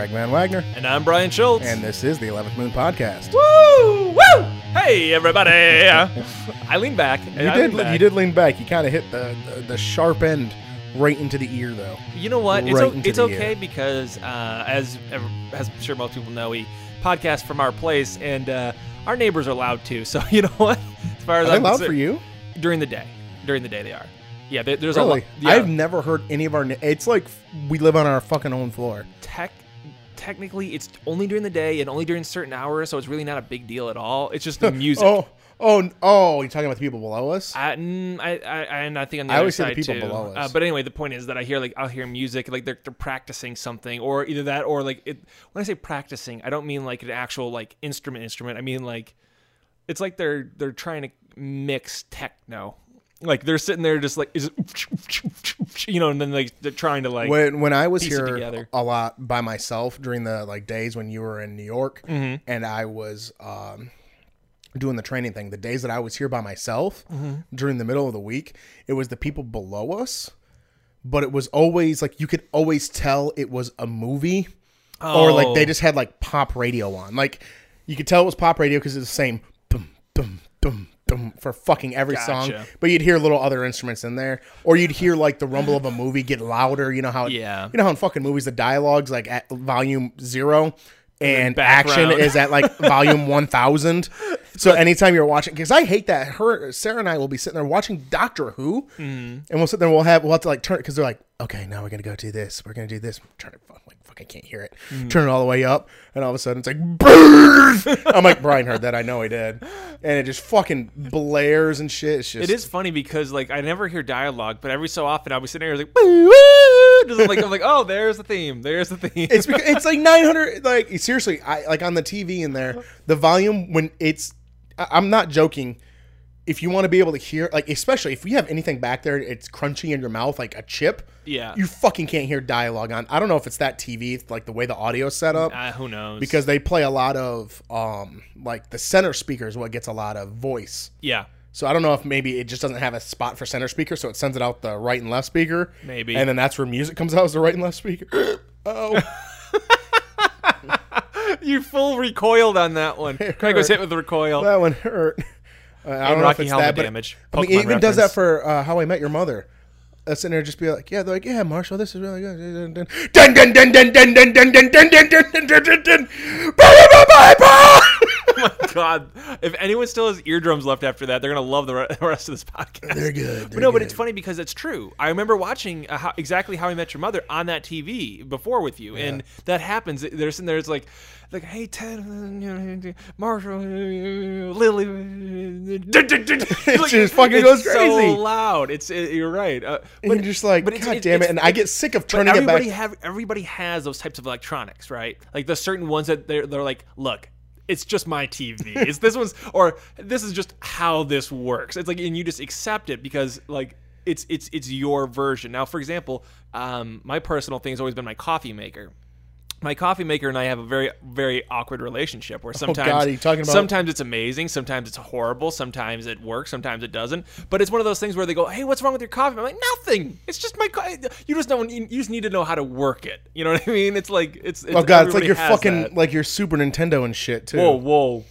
Craig Van Wagner, And I'm Brian Schultz. and this is the 11th Moon Podcast. woo, woo! Hey, everybody! I leaned back. You did, you did lean back. You kind of hit the, the the sharp end right into the ear, though. You know what? It's, o- it's okay ear. because, uh, as as I'm sure most people know, we podcast from our place, and uh, our neighbors are loud too. So you know what? As far as Are I'm loud for you? during the day, during the day they are. Yeah, there- there's a Really? lot. Yeah, I've never heard any of our. Na- it's like we live on our fucking own floor. tech. Technically, it's only during the day and only during certain hours, so it's really not a big deal at all. It's just the music. Oh, oh, oh! You're talking about the people below us? I, mm, I, I, and I think on the I other always hear the side people too. below us. Uh, but anyway, the point is that I hear like I'll hear music like they're they're practicing something, or either that or like it. When I say practicing, I don't mean like an actual like instrument instrument. I mean like it's like they're they're trying to mix techno. Like they're sitting there just like is you know, and then like they're trying to like when when I was here together. a lot by myself during the like days when you were in New York Mm-hmm. and I was um, doing the training thing, the days that I was here by myself Mm-hmm. during the middle of the week, it was the people below us, but it was always like you could always tell it was a movie or like they Oh. just had like pop radio on. Like you could tell it was pop radio because it's the same dum dum dum dum for fucking every song. But you'd hear little other instruments in there, or you'd hear like the rumble of a movie get louder. You know how Yeah. you know how in fucking movies the dialogues like at volume zero. And then action is at like volume one thousand. So anytime you're watching, because I hate that. Her, Sarah, and I will be sitting there watching Doctor Who, Mm-hmm. and we'll sit there. and We'll have we'll have to like turn it because they're like, okay, now we're gonna go do this. We're gonna do this. Turn it. Like, I can't hear it. Mm-hmm. Turn it all the way up, and all of a sudden it's like! I'm like, Brian heard that. I know he did, and it just fucking blares and shit. It's just It is funny because like I never hear dialogue, but every so often I'll be sitting there like, just like I'm like, oh, there's the theme, there's the theme. It's because it's like 900. Like seriously, I like on the TV in there, the volume when it's. I- I'm not joking. If you want to be able to hear, like especially if you have anything back there, it's crunchy in your mouth like a chip. Yeah. you fucking can't hear dialogue on. I don't know if it's that TV, like the way the audio's set up, uh, who knows? because they play a lot of um like the center speaker is what gets a lot of voice. yeah, So I don't know if maybe it just doesn't have a spot for center speaker, so it sends it out the right and left speaker. Maybe. and then that's where music comes out as the right and left speaker. oh. you full recoiled on that one. Craig was hit with the recoil. That one hurt. Uh, I don't know if it's that, but damage. I mean, it even does that for uh, How I Met Your Mother. Uh, sitting there, just be like, yeah, they're like, yeah, Marshall, this is really good. Dun dun dun dun dun dun dun dun dun dun dun dun dun dun dun. My god! If anyone still has eardrums left after that, they're gonna love the rest of this podcast. They're good. But they're no, but it's funny because it's true. I remember watching uh, how, exactly how I met your mother on that TV before with you, and that happens. There's and there's like, like, hey Ted, Marshall, Lily, it just fucking goes crazy. So loud. It's it, you're right. Uh, And you're just like, it's- God it's- damn it! And I get sick of but turning it back. everybody have everybody has those types of electronics, right? Like the certain ones that they're they're like, look, it's just my TV. It's this one's or this is just how this works. It's like and you just accept it because like it's it's it's your version. Now, for example, um, my personal thing has always been my coffee maker. My coffee maker and I have a very, very awkward relationship where oh, sometimes, Oh, God, are you talking about- sometimes it's amazing, sometimes it's horrible, sometimes it works, sometimes it doesn't. But it's one of those things where they go, "Hey, what's wrong with your coffee?" I'm like, "Nothing. It's just my. Co- you just know. You just need to know how to work it. You know what I mean? It's like it's. it's oh God, it's like your fucking that. like your Super Nintendo and shit too. Whoa, whoa,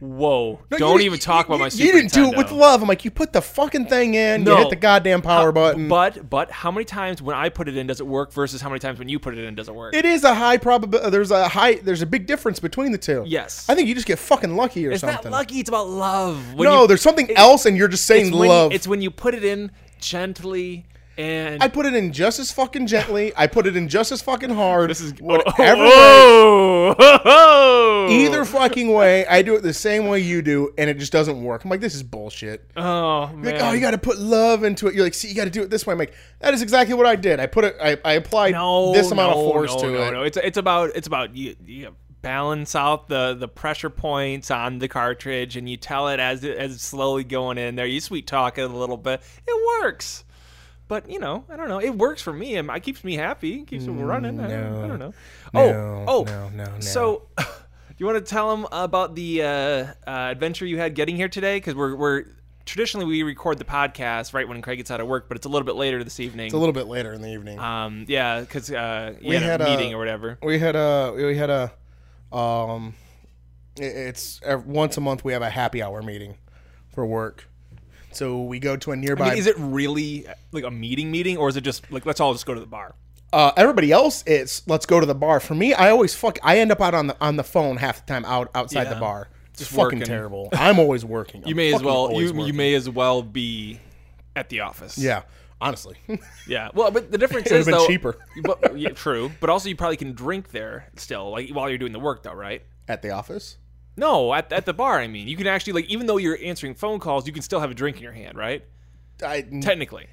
whoa! No, Don't you- even talk you- about my you- Super You didn't do it with love. I'm like, you put the fucking thing in, you No. hit the goddamn power button. But but how many times when I put it in does it work versus how many times when you put it in does it work? It is a high probability. Uh, there's a high. There's a big difference between the two. Yes. I think you just get fucking lucky or it's something. not lucky. It's about love. When no, you- there's something it- else, and you're just saying it's when, love. It's when you put it in gently and I put it in just as fucking gently. I put it in just as fucking hard. this is whatever. way, Oh, oh, oh. either fucking way, I do it the same way you do, and it just doesn't work. I'm like, this is bullshit. Oh man. Like, oh, you got to put love into it. You're like, see, you got to do it this way. I'm like, that is exactly what I did. I put it. I, I applied no, this amount no, of force no, to no, it. No, it's it's about it's about you. you balance out the the pressure points on the cartridge, and you tell it as it, as it's slowly going in there. You sweet talk it a little bit. It works. But you know, I don't know. It works for me. and It keeps me happy. It keeps me running. I, don't, I don't know. No, oh, oh, no, no, no. So, you want to tell them about the uh, uh, adventure you had getting here today? Because we're we're traditionally we record the podcast right when Craig gets out of work, but it's a little bit later this evening. It's a little bit later in the evening. um, yeah, because uh, We had, had a a- meeting or whatever. we had a we had a um it's once a month we have a happy hour meeting for work so we go to a nearby I mean, is it really like a meeting meeting, or is it just like let's all just go to the bar? uh, everybody else it's let's go to the bar for me i always fuck i end up out on the on the phone half the time out outside Yeah. the bar it's Just fucking working. terrible i'm always working You I'm may as well always you you may as well be at the office. yeah honestly Yeah. Well, but the difference It is been though, cheaper. But, yeah, true. But also, you probably can drink there still, like while you're doing the work, though, right? at the office No, at, at the bar. I mean, you can actually like even though you're answering phone calls, you can still have a drink in your hand, right? I, Technically.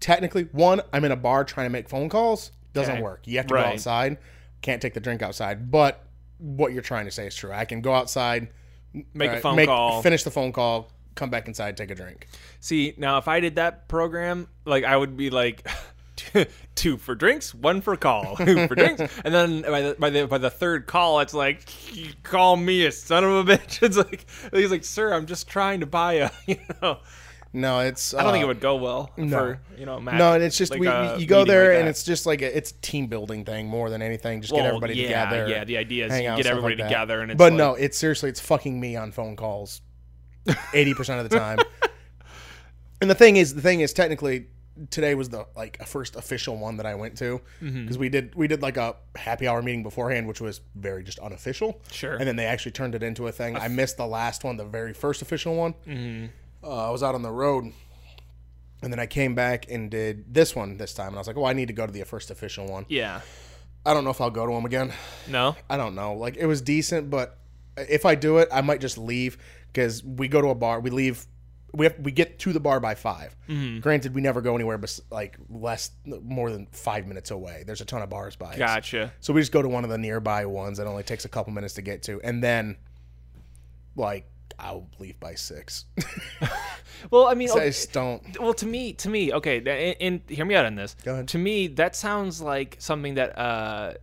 technically one i'm in a bar trying to make phone calls doesn't Okay. work you have to Right. go outside can't take the drink outside but what you're trying to say is true i can go outside Make a uh, phone call. finish the phone call come back inside take a drink See, now if I did that program, like I would be like two for drinks, one for call, two for drinks, and then by the, by the by the third call, it's like call me a son of a bitch. It's like he's like, sir, I'm just trying to buy a, you know. no it's I don't think it uh, would go well no. for you know. Matt, no and it's just like we, you go there like and it's just like a, it's a team building thing more than anything just Well, get everybody yeah, together Yeah, the idea is you out, get everybody like together, and it's but like, no it's seriously it's fucking me on phone calls 80% of the time and the thing is the thing is technically today was the like a first official one that I went to because Mm-hmm. we did we did like a happy hour meeting beforehand which was very just unofficial Sure. and then they actually turned it into a thing I missed the last one the very first official one Mm-hmm. uh, I was out on the road and then I came back and did this one this time and I was like oh I need to go to the first official one yeah, I don't know if I'll go to them again no, I don't know. Like it was decent, but if I do it, I might just leave because we go to a bar. We leave. We have we get to the bar by 5 Mm-hmm. Granted, we never go anywhere but like less more than five minutes away. There's a ton of bars by. us. gotcha. So we just go to one of the nearby ones that only takes a couple minutes to get to, and then like I'll leave by six. Well, I mean, So I just don't. well to me to me okay and, and hear me out on this Go ahead. to me that sounds like something that uh,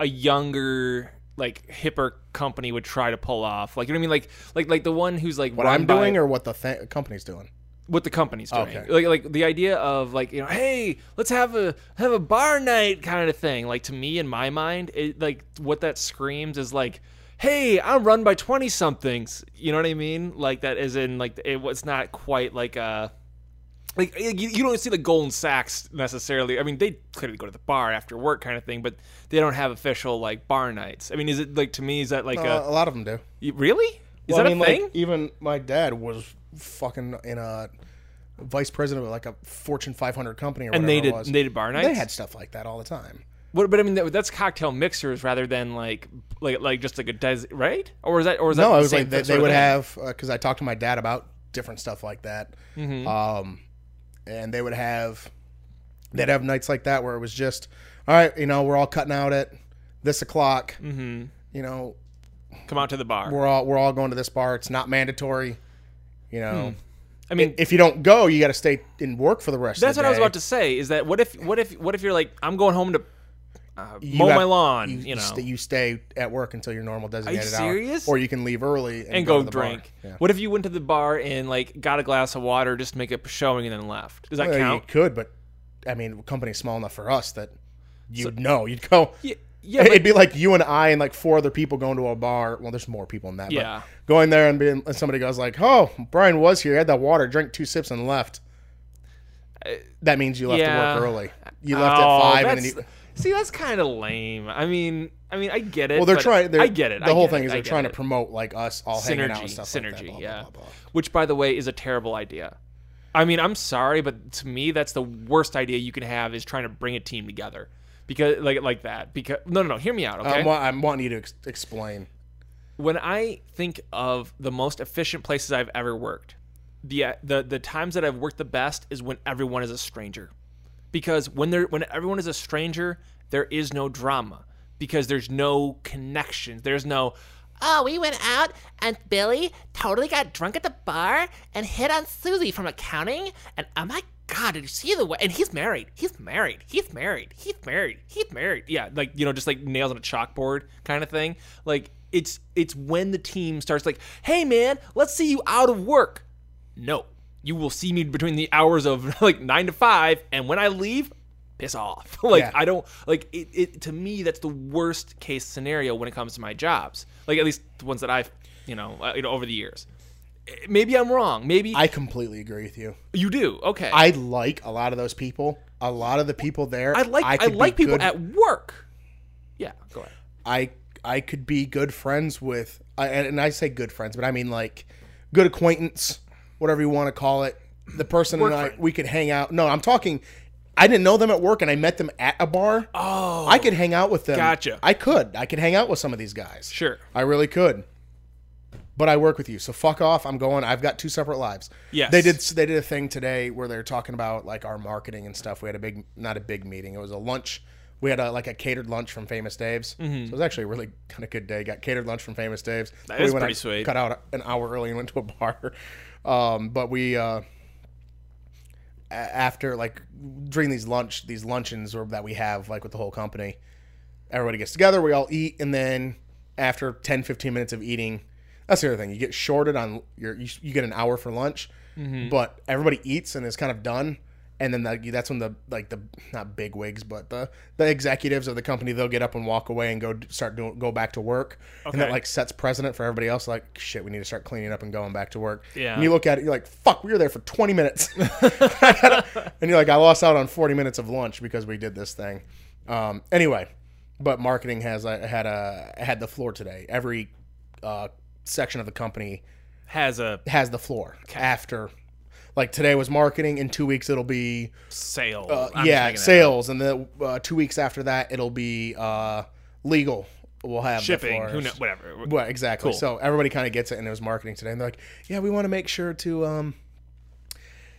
a younger like hipper company would try to pull off. Like you know what i mean? Like like like the one who's like What I'm by- doing or what the th- company's doing. what the company's oh, doing. Okay. like like the idea of like you know hey let's have a have a bar night kind of thing. Like to me in my mind it like what that screams is like hey i'm run by 20 somethings. You know what i mean? Like that is in like it was not quite like a like you, you don't see the Goldman Sachs necessarily i mean they clearly go to the bar after work kind of thing but they don't have official like bar nights i mean is it like to me is that like Uh, a a lot of them do. you- really is Well, that I mean, a thing Like, even my dad was fucking in a vice president of like a Fortune 500 company or and whatever they it did was. they did bar nights They had stuff like that all the time. What, but I mean, that, that's cocktail mixers rather than like like like just like a des right? Or is that or is that No, the it was same like they, sort they of would thing? have because I talked to my dad about different stuff like that. Mm-hmm. Um, and they would have they'd have nights like that where it was just all right. You know, we're all cutting out at this o'clock. Mm-hmm. You know, come out to the bar. we're all we're all going to this bar. It's not mandatory. You know, I mean, if you don't go, you got to stay in work for the rest. that's of what I was about to say. Is that what if what if what if you're like I'm going home to uh, You mow have- my lawn? You, know, st- you stay at work until your normal designated serious? hour, or you can leave early and, and go, go, to the bar. drink. Yeah. What if you went to the bar and like got a glass of water just to make a showing and then left? Does that Well, count? You could, but I mean, the company's small enough for us that you'd know. You'd go. Yeah, yeah, It'd but, be like you and I and like four other people going to a bar. Well, there's more people than that. Yeah. But going there and being and somebody goes like, "Oh, Brian was here. He had that water. Drank two sips and left." That means you left yeah. to work early. You left Oh, at five, and then you. See that's kind of lame. I mean, I mean, I get it. Well, they're trying. They're, I get it. The I whole thing it, is they're trying it. to promote like us all hanging out and synergy, stuff synergy, like that. blah, yeah. blah, blah. Which, by the way, is a terrible idea. I mean, I'm sorry, but to me, that's the worst idea you can have is trying to bring a team together because like like that. Because no, no, no. Hear me out, okay? I'm, wa- I'm wanting you to ex- explain. when I think of the most efficient places I've ever worked, the the the times that I've worked the best is when everyone is a stranger. Because when they're when everyone is a stranger, there is no drama because there's no connection. There's no Oh, we went out and Billy totally got drunk at the bar and hit on Susie from accounting. And oh my God, did you see the way? And he's married. He's married. He's married. He's married. He's married. yeah, like you know, just like nails on a chalkboard kind of thing. Like it's it's when the team starts like, "Hey man, let's see you out of work." No. You will see me between the hours of like 9 to 5 and when I leave, piss off. like Yeah. I don't like it, it to me that's the worst case scenario when it comes to my jobs. Like at least the ones that I've, you know, uh, you know over the years. Eh, Maybe I'm wrong. Maybe I completely agree with you. you do. Okay. I like a lot of those people. A lot of the people there. I like I, be like people good- at work. Yeah, go ahead. I I could be good friends with, I, and I say good friends, but I mean like good acquaintance, whatever you want to call it. The person and I, friend. we could hang out. No, I'm talking. I didn't know them at work, and I met them at a bar. Oh, I could hang out with them. Gotcha. I could. I could hang out with some of these guys. sure. I really could. But I work with you, so fuck off. I'm going. I've got two separate lives. Yes. They did. They did a thing today where they're talking about like our marketing and stuff. We had a big, not a big meeting. It was a lunch. We had a, like a catered lunch from Famous Dave's. So it was actually a really kind of good day. Got catered lunch from Famous Dave's. Mm-hmm. That we is went pretty out- sweet. Cut out an hour early and went to a bar. Um, but we uh, after like during these lunch these luncheons or that we have like with the whole company everybody gets together we all eat and then after 10 15 minutes of eating that's the other thing you get shorted on your you, you get an hour for lunch but everybody eats and is kind of done and then that, that's when the like the not big wigs but the the executives of the company they'll get up and walk away and go start doing go back to work and that like sets precedent for everybody else like shit we need to start cleaning up and going back to work Yeah. and you look at it you're like fuck we were there for 20 minutes and you're like, I lost out on 40 minutes of lunch because we did this thing. Um, anyway, but marketing has uh, had a had the floor today. Every uh, section of the company Has a has the floor after. Like today was marketing. In two weeks it'll be sales uh, yeah making that up. sales, and then uh, two weeks after that it'll be uh, legal. We'll have shipping. Who knows? Whatever. Well, exactly. Cool. So everybody kind of gets it, and it was marketing today. And they're like, "Yeah, we want to make sure to um,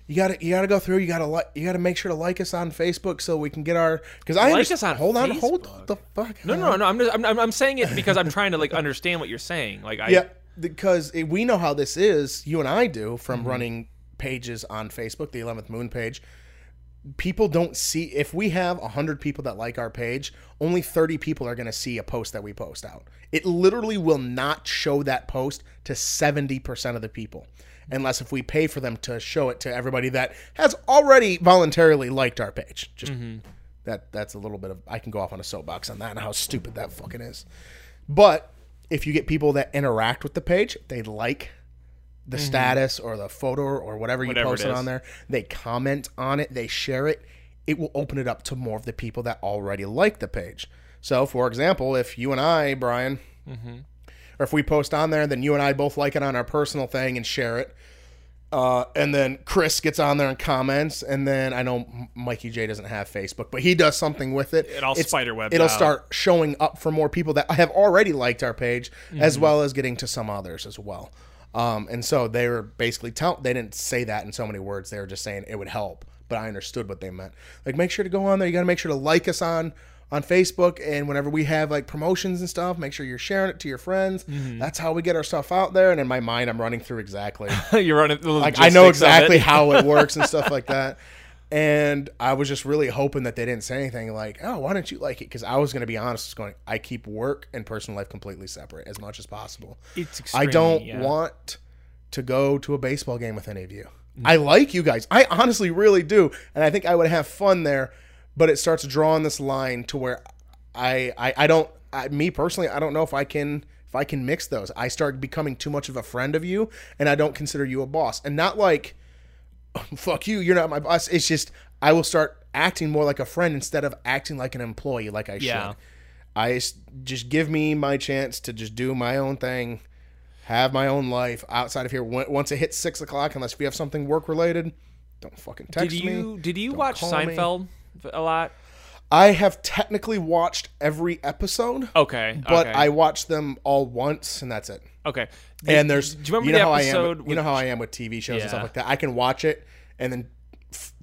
you got to you got to go through. You got to like you got to make sure to like us on Facebook so we can get our because I Like us on hold on, hold Facebook? the fuck. No, no, no. I'm just I'm, I'm, I'm saying it because I'm trying to like understand what you're saying. Like I Yeah, because we know how this is. You and I do from Mm-hmm. running pages on Facebook, the Eleventh Moon page. People don't see if we have hundred people that like our page, only thirty people are going to see a post that we post out. It literally will not show that post to seventy percent of the people, unless if we pay for them to show it to everybody that has already voluntarily liked our page. Just mm-hmm. that that's a little bit of I can go off on a soapbox on that and how stupid that fucking is. But if you get people that interact with the page, they like the status or the photo or whatever you Mm-hmm. Whatever it posted on there, they comment on it, they share it, it will open it up to more of the people that already like the page. So, for example, if you and I, Brian, Mm-hmm. or if we post on there, then you and I both like it on our personal thing and share it. Uh, and then Chris gets on there and comments, and then I know Mikey J doesn't have Facebook, but he does something with it. It all It's- spiderwebs It'll out. start showing up for more people that have already liked our page, as Mm-hmm. well as getting to some others as well. Um, and so they were basically tell they didn't say that in so many words. They were just saying it would help, but I understood what they meant. Like, make sure to go on there. You got to make sure to like us on on Facebook, and whenever we have like promotions and stuff, make sure you're sharing it to your friends. Mm-hmm. That's how we get our stuff out there. And in my mind, I'm running through exactly you're running. The like I know exactly how it works and stuff like that. And I was just really hoping that they didn't say anything like, "Oh, why don't you like it?" Because I was going to be honest, going, I keep work and personal life completely separate as much as possible. It's I don't yeah. want to go to a baseball game with any of you. Mm. I like you guys. I honestly really do, and I think I would have fun there. But it starts drawing this line to where I I, I don't I, me personally I don't know if I can if I can mix those. I start becoming too much of a friend of you, and I don't consider you a boss, and not like fuck you, you're not my boss. It's just I will start acting more like a friend instead of acting like an employee like I Yeah. should. I just give me my chance to just do my own thing, have my own life outside of here. Once it hits six o'clock, unless we have something work related, don't fucking text Did you me. did you watch call me. Seinfeld a lot? I have technically watched every episode, Okay, but okay. I watched them all once, and that's it. Okay. And there's do you remember you know the how I episode? am. With, you know how I am with TV shows and stuff like that. I can watch it and then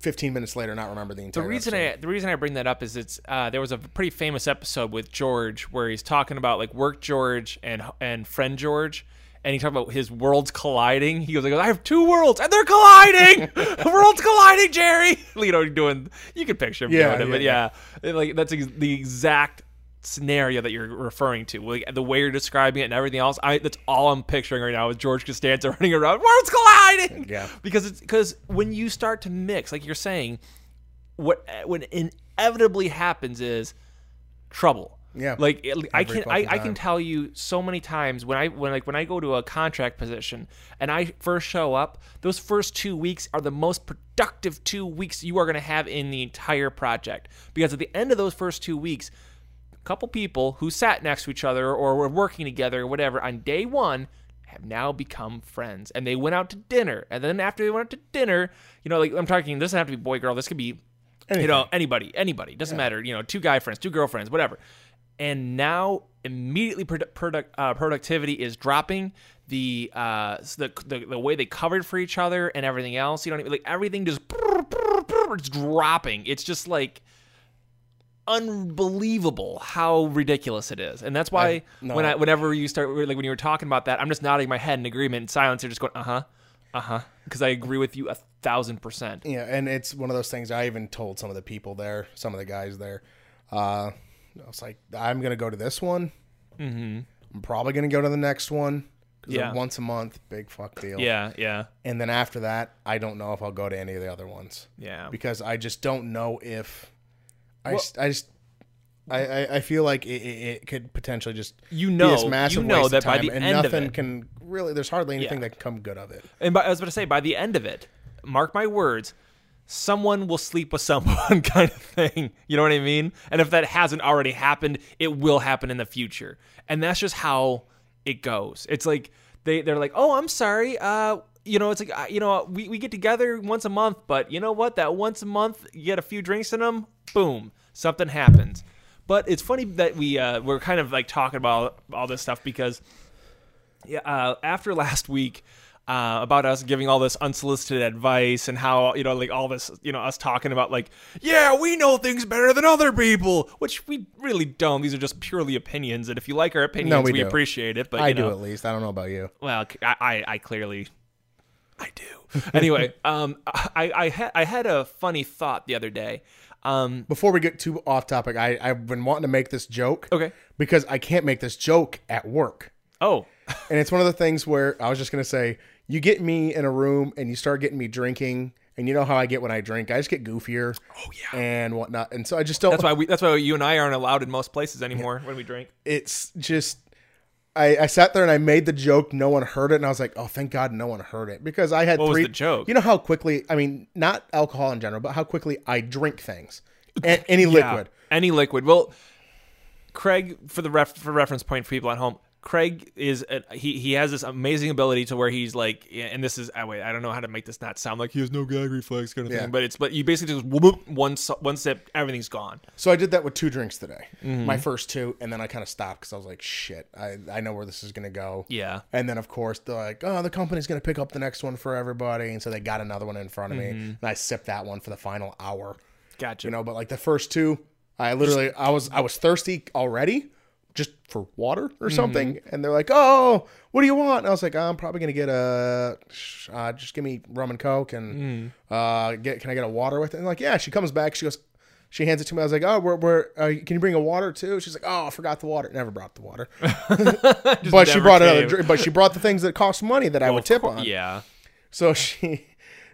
15 minutes later not remember the entire. The reason episode. I the reason I bring that up is it's uh, there was a pretty famous episode with George where he's talking about like work George and and friend George. And he talked about his worlds colliding. He goes, like, "I have two worlds, and they're colliding. The worlds colliding, Jerry." You know, doing. You can picture him Yeah, doing it, but yeah, yeah, like that's ex- the exact scenario that you're referring to, like the way you're describing it and everything else. I that's all I'm picturing right now is George Costanza running around, worlds colliding. Yeah. because it's because when you start to mix, like you're saying, what what inevitably happens is trouble. Yeah. Like I can I, I can tell you so many times when I when like when I go to a contract position and I first show up, those first two weeks are the most productive two weeks you are gonna have in the entire project. Because at the end of those first two weeks, couple people who sat next to each other or were working together or whatever on day one have now become friends. And they went out to dinner. And then after they went out to dinner you know like i'm talking this doesn't have to be boy girl. This could be you know anybody anybody. Doesn't matter. You know two guy friends two girlfriends whatever. And now immediately product, uh, productivity is dropping. The, uh, the the the way they covered for each other and everything else you know I mean? like everything just it's dropping. It's just like unbelievable how ridiculous it is and that's why no. when i whenever you start like when you were talking about that i'm just nodding my head in agreement in silence you're just going uh-huh uh-huh because i agree with you a thousand percent Yeah, and it's one of those things. I even told some of the people there, some of the guys there. Uh, I was like, I'm gonna go to this one. Mm-hmm. I'm probably gonna go to the next one Yeah. once a month, big fuck deal. yeah yeah And then after that, I don't know if I'll go to any of the other ones yeah because I just don't know if I, just, I just. I, I, I feel like it, it, could potentially just You know- this massive you know waste that of by time the and end of nothing it- can really there's hardly anything Yeah. that can come good of it. And by, I was about to say, by the end of it, mark my words, someone will sleep with someone, kind of thing. You know what I mean? And if that hasn't already happened, it will happen in the future. And that's just how it goes. It's like they they're like, oh, I'm sorry. Uh, you know, it's like you know, we we get together once a month, but you know what? That once a month, you get a few drinks in them, boom, something happens. But it's funny that we uh, we're kind of like talking about all this stuff because yeah, uh, after last week uh, about us giving all this unsolicited advice and how you know like all this you know us talking about like yeah we know things better than other people which we really don't these are just purely opinions and if you like our opinions we we, appreciate it but I you do at least. I don't know about you. well I, I, I clearly I do anyway um I I had I had a funny thought the other day um Before we get too off topic, I, I've been wanting to make this joke. Okay. Because I can't make this joke at work. oh And it's one of the things where I was just going to say, you get me in a room and you start getting me drinking, and you know how I get when I drink. I just get goofier. Oh, yeah. And whatnot. And so I just don't. that's why we that's why you and I aren't allowed in most places anymore when we drink it's just. I, I sat there and I made the joke. No one heard it, and I was like, "Oh, thank God, no one heard it." Because I had What was three. the joke? You know how quickly? I mean, not alcohol in general, but how quickly I drink things, A- any liquid. any liquid. Well, Craig, for the ref, for reference point for people at home, Craig is a, he he has this amazing ability to where he's like, and this is oh, wait, I don't know how to make this not sound like he has no gag reflex kind of Yeah. thing, but it's but you basically just whoop, whoop, one one sip, everything's gone. So I did that with two drinks today. Mm-hmm. My first two, and then I kind of stopped because I was like, "Shit, I, I know where this is gonna go." Yeah. And then of course they're like, "Oh, the company's gonna pick up the next one for everybody," and so they got another one in front of Mm-hmm. me, and I sipped that one for the final hour. Gotcha. You know, but like the first two, I literally I was I was thirsty already, just for water or Mm-hmm. something, and they're like, "Oh, what do you want?" And I was like, "I'm probably gonna get a, uh, just give me rum and coke, and Mm. uh, get can I get a water with it?" And like, yeah, she comes back, she goes. She hands it to me. I was like, "Oh, we're, we're uh, can you bring a water too?" She's like, "Oh, I forgot the water. Never brought the water, but she brought another. came. Drink, but she brought the things that cost money that I would tip on. Yeah. So she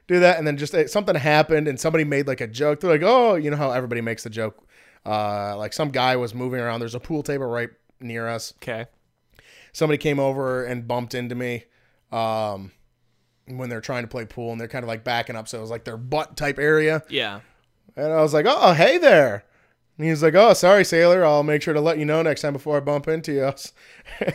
do that, and then just uh, something happened, and somebody made like a joke. They're like, "Oh, you know how everybody makes the joke." Uh, like some guy was moving around. There's a pool table right near us. Okay. Somebody came over and bumped into me. Um, when they're trying to play pool, and they're kind of like backing up, so it was like their butt type area. Yeah. And I was like, "Oh, hey there." And he was like, "Oh, sorry, sailor. I'll make sure to let you know next time before I bump into you." Was-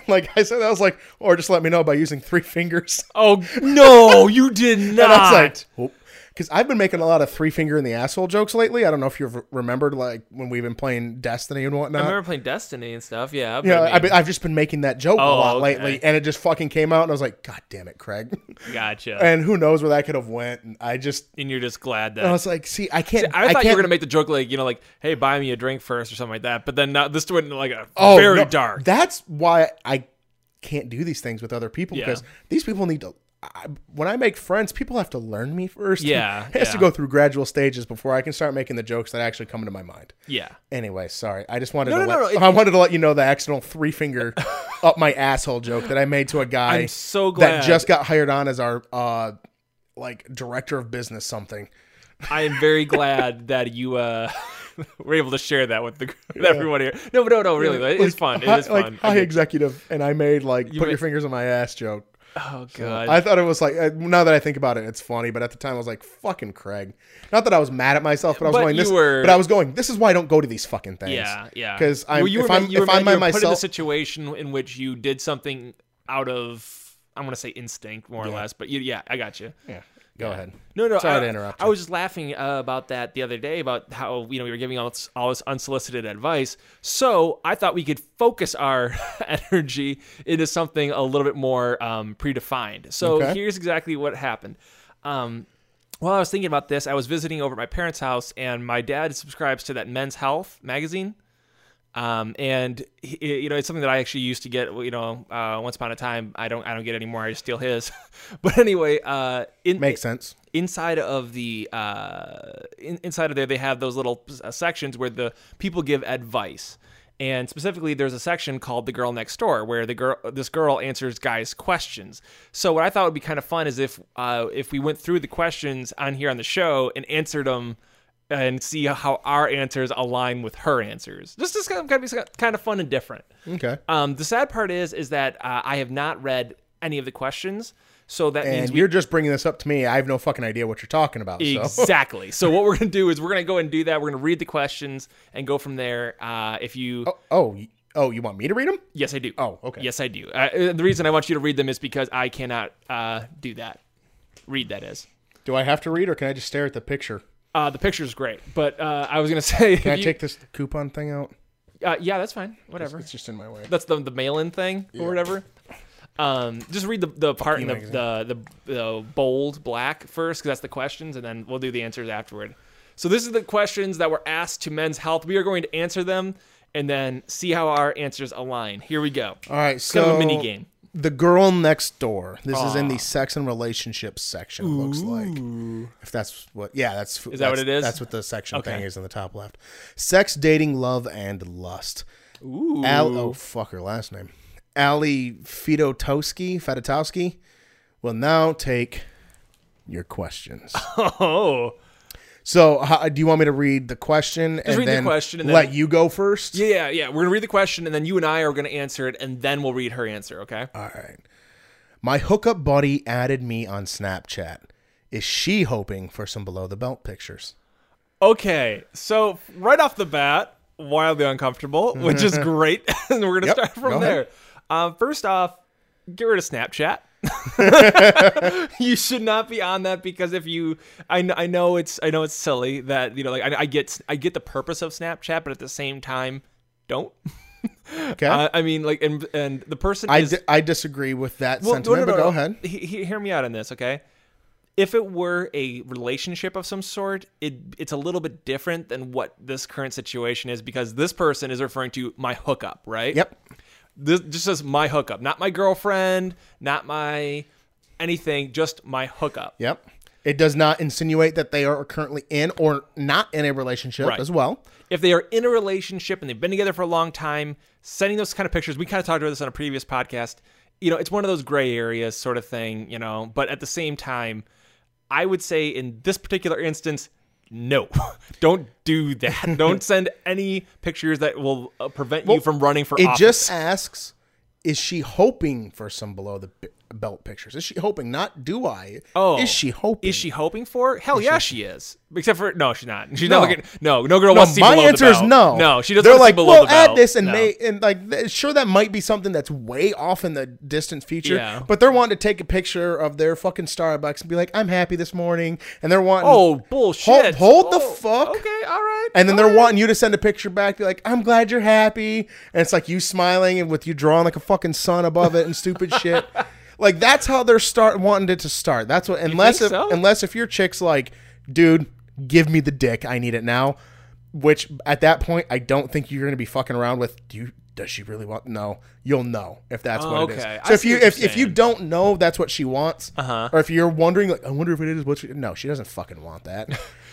like I said, I was like, "Or just let me know by using three fingers." Oh no, you did not. And I was like, because I've been making a lot of three finger in the asshole jokes lately. I don't know if you've remembered, like when we've been playing Destiny and whatnot. I remember playing Destiny and stuff. Yeah. yeah, I mean- I've, been, I've just been making that joke a Oh, lot okay. lately, and it just fucking came out, and I was like, God damn it, Craig. gotcha. and who knows where that could have went? And I just, and you're just glad that I was like, see, I can't. I thought you can't, were gonna make the joke like you know like hey buy me a drink first or something like that, but then not, this went like a Oh, very no, dark. That's why I can't do these things with other people Yeah. because these people need to I, when I make friends, people have to learn me first. Yeah, it has to go through gradual stages before I can start making the jokes that actually come into my mind. Yeah. Anyway, sorry. I just wanted No, to no, let, no, I wanted to let you know the accidental three finger up my asshole joke that I made to a guy I'm so glad. that just got hired on as our uh like director of business something. I am very glad that you uh, were able to share that with the with everyone here. No, but no, no, really, though, it's fun. It is like, fun. Hi Okay. executive, and I made like put made- your fingers on my ass joke. Oh god. I thought it was like uh, now that I think about it, it's funny. But at the time, I was like, "Fucking Craig." Not that I was mad at myself, but I was But going. This, were- but I was going. This is why I don't go to these fucking things. yeah, yeah. Because I'm Well, you if were, I'm you were, I'm by were put in a situation in which you did something out of I'm gonna say instinct more or less, but you, yeah, I got you. Yeah, go ahead. No, no. Sorry I, to interrupt I was just laughing uh, about that the other day about how you know we were giving all this, all this unsolicited advice. So I thought we could focus our energy into something a little bit more um, predefined. So Okay. here's exactly what happened. Um, while I was thinking about this, I was visiting over at my parents' house, and my dad subscribes to that Men's Health magazine. Um, and he, you know, it's something that I actually used to get. You know, uh, once upon a time, I don't, I don't get anymore. I just steal his. but anyway, uh, in Makes sense. inside of the uh, in, inside of there they have those little uh, sections where the people give advice and specifically there's a section called the girl next door where the girl this girl answers guys questions so what i thought would be kind of fun is if uh, if we went through the questions on here on the show and answered them and see how our answers align with her answers This is going to be kind of fun and different Okay. um, the sad part is is that uh, i have not read any of the questions so that means we you're just bringing this up to me. I have no fucking idea what you're talking about. Exactly. So what we're gonna do is we're gonna go and do that. We're gonna read the questions and go from there. Uh, if you, oh, oh, oh, you want me to read them? yes, I do. Oh, okay. Yes, I do. Uh, the reason I want you to read them is because I cannot uh, do that. Read that is. Do I have to read, or can I just stare at the picture? Uh, the picture's great, but uh, I was gonna say, Can I you- take this coupon thing out? Uh, yeah, that's fine. Whatever. It's just in my way. That's the the mail-in thing or whatever. Um, just read the the part in the, the the the bold black first because that's the questions, and then we'll do the answers afterward. So this is the questions that were asked to Men's Health. We are going to answer them and then see how our answers align. Here we go. All right, It's so kind of a mini game. The girl next door. This is in the ah. sex and relationships section. It looks like, if that's what, yeah, that's Is that what it is? That's what the section thing is in the top left. Sex, dating, love, and lust. Ooh. Al, oh fuck her last name. Ali Fedotowsky, Fedotowsky will now take your questions. Oh. So, how, do you want me to read the question and read the then question and let then- you go first? Yeah, yeah, yeah. We're gonna read the question and then you and I are gonna answer it and then we'll read her answer. Okay. All right. My hookup buddy added me on Snapchat. Is she hoping for some below the belt pictures? Okay, so right off the bat, wildly uncomfortable, which is great. and we're gonna Yep, start from go there. Um, first off, get rid of Snapchat. you should not be on that because if you, I, I know it's I know it's silly that you know like I, I get I get the purpose of Snapchat, but at the same time, don't. Okay. Uh, I mean, like, and and the person I, is di- I disagree with that well, sentiment, no, no, but go no. ahead. He, he- hear me out on this, okay? If it were a relationship of some sort, it it's a little bit different than what this current situation is because this person is referring to my hookup, right? Yep. This just says my hookup, not my girlfriend, not my anything, just my hookup. Yep. It does not insinuate that they are currently in or not in a relationship Right. as well. if they are in a relationship and they've been together for a long time, sending those kind of pictures, we kind of talked about this on a previous podcast. You know, it's one of those gray areas sort of thing, you know, but at the same time, I would say in this particular instance, no, don't do that. don't send any pictures that will uh, prevent you from running for It office. just asks, is she hoping for some below the belt pictures? Is she hoping? Not do I? Oh, is she hoping? Is she hoping for? Hell yeah, she is. Except for no, she's not. She's No. not looking. No, no girl No, wants to see my below the answer is no. No, she doesn't. They're like, to see below well, the add belt. this and No. may and like th- sure that might be something that's way off in the distant future. Yeah. But they're wanting to take a picture of their fucking Starbucks and be like, I'm happy this morning, and they're wanting Oh bullshit! hold, hold the Oh, fuck. Okay, all right. And then they're right. wanting you to send a picture back, be like, "I'm glad you're happy," and it's like you smiling and with you drawing like a fucking sun above it and stupid shit. Like that's how they're start wanting it to start. That's what unless if so? unless if your chick's like, "Dude, give me the dick, I need it now," which at that point I don't think you're gonna be fucking around with. Do you does she really want? No, you'll know if that's Oh, what it is. So I if you if, if you don't know that's what she wants, Uh-huh. or if you're wondering like I wonder if it is what she no, she doesn't fucking want that.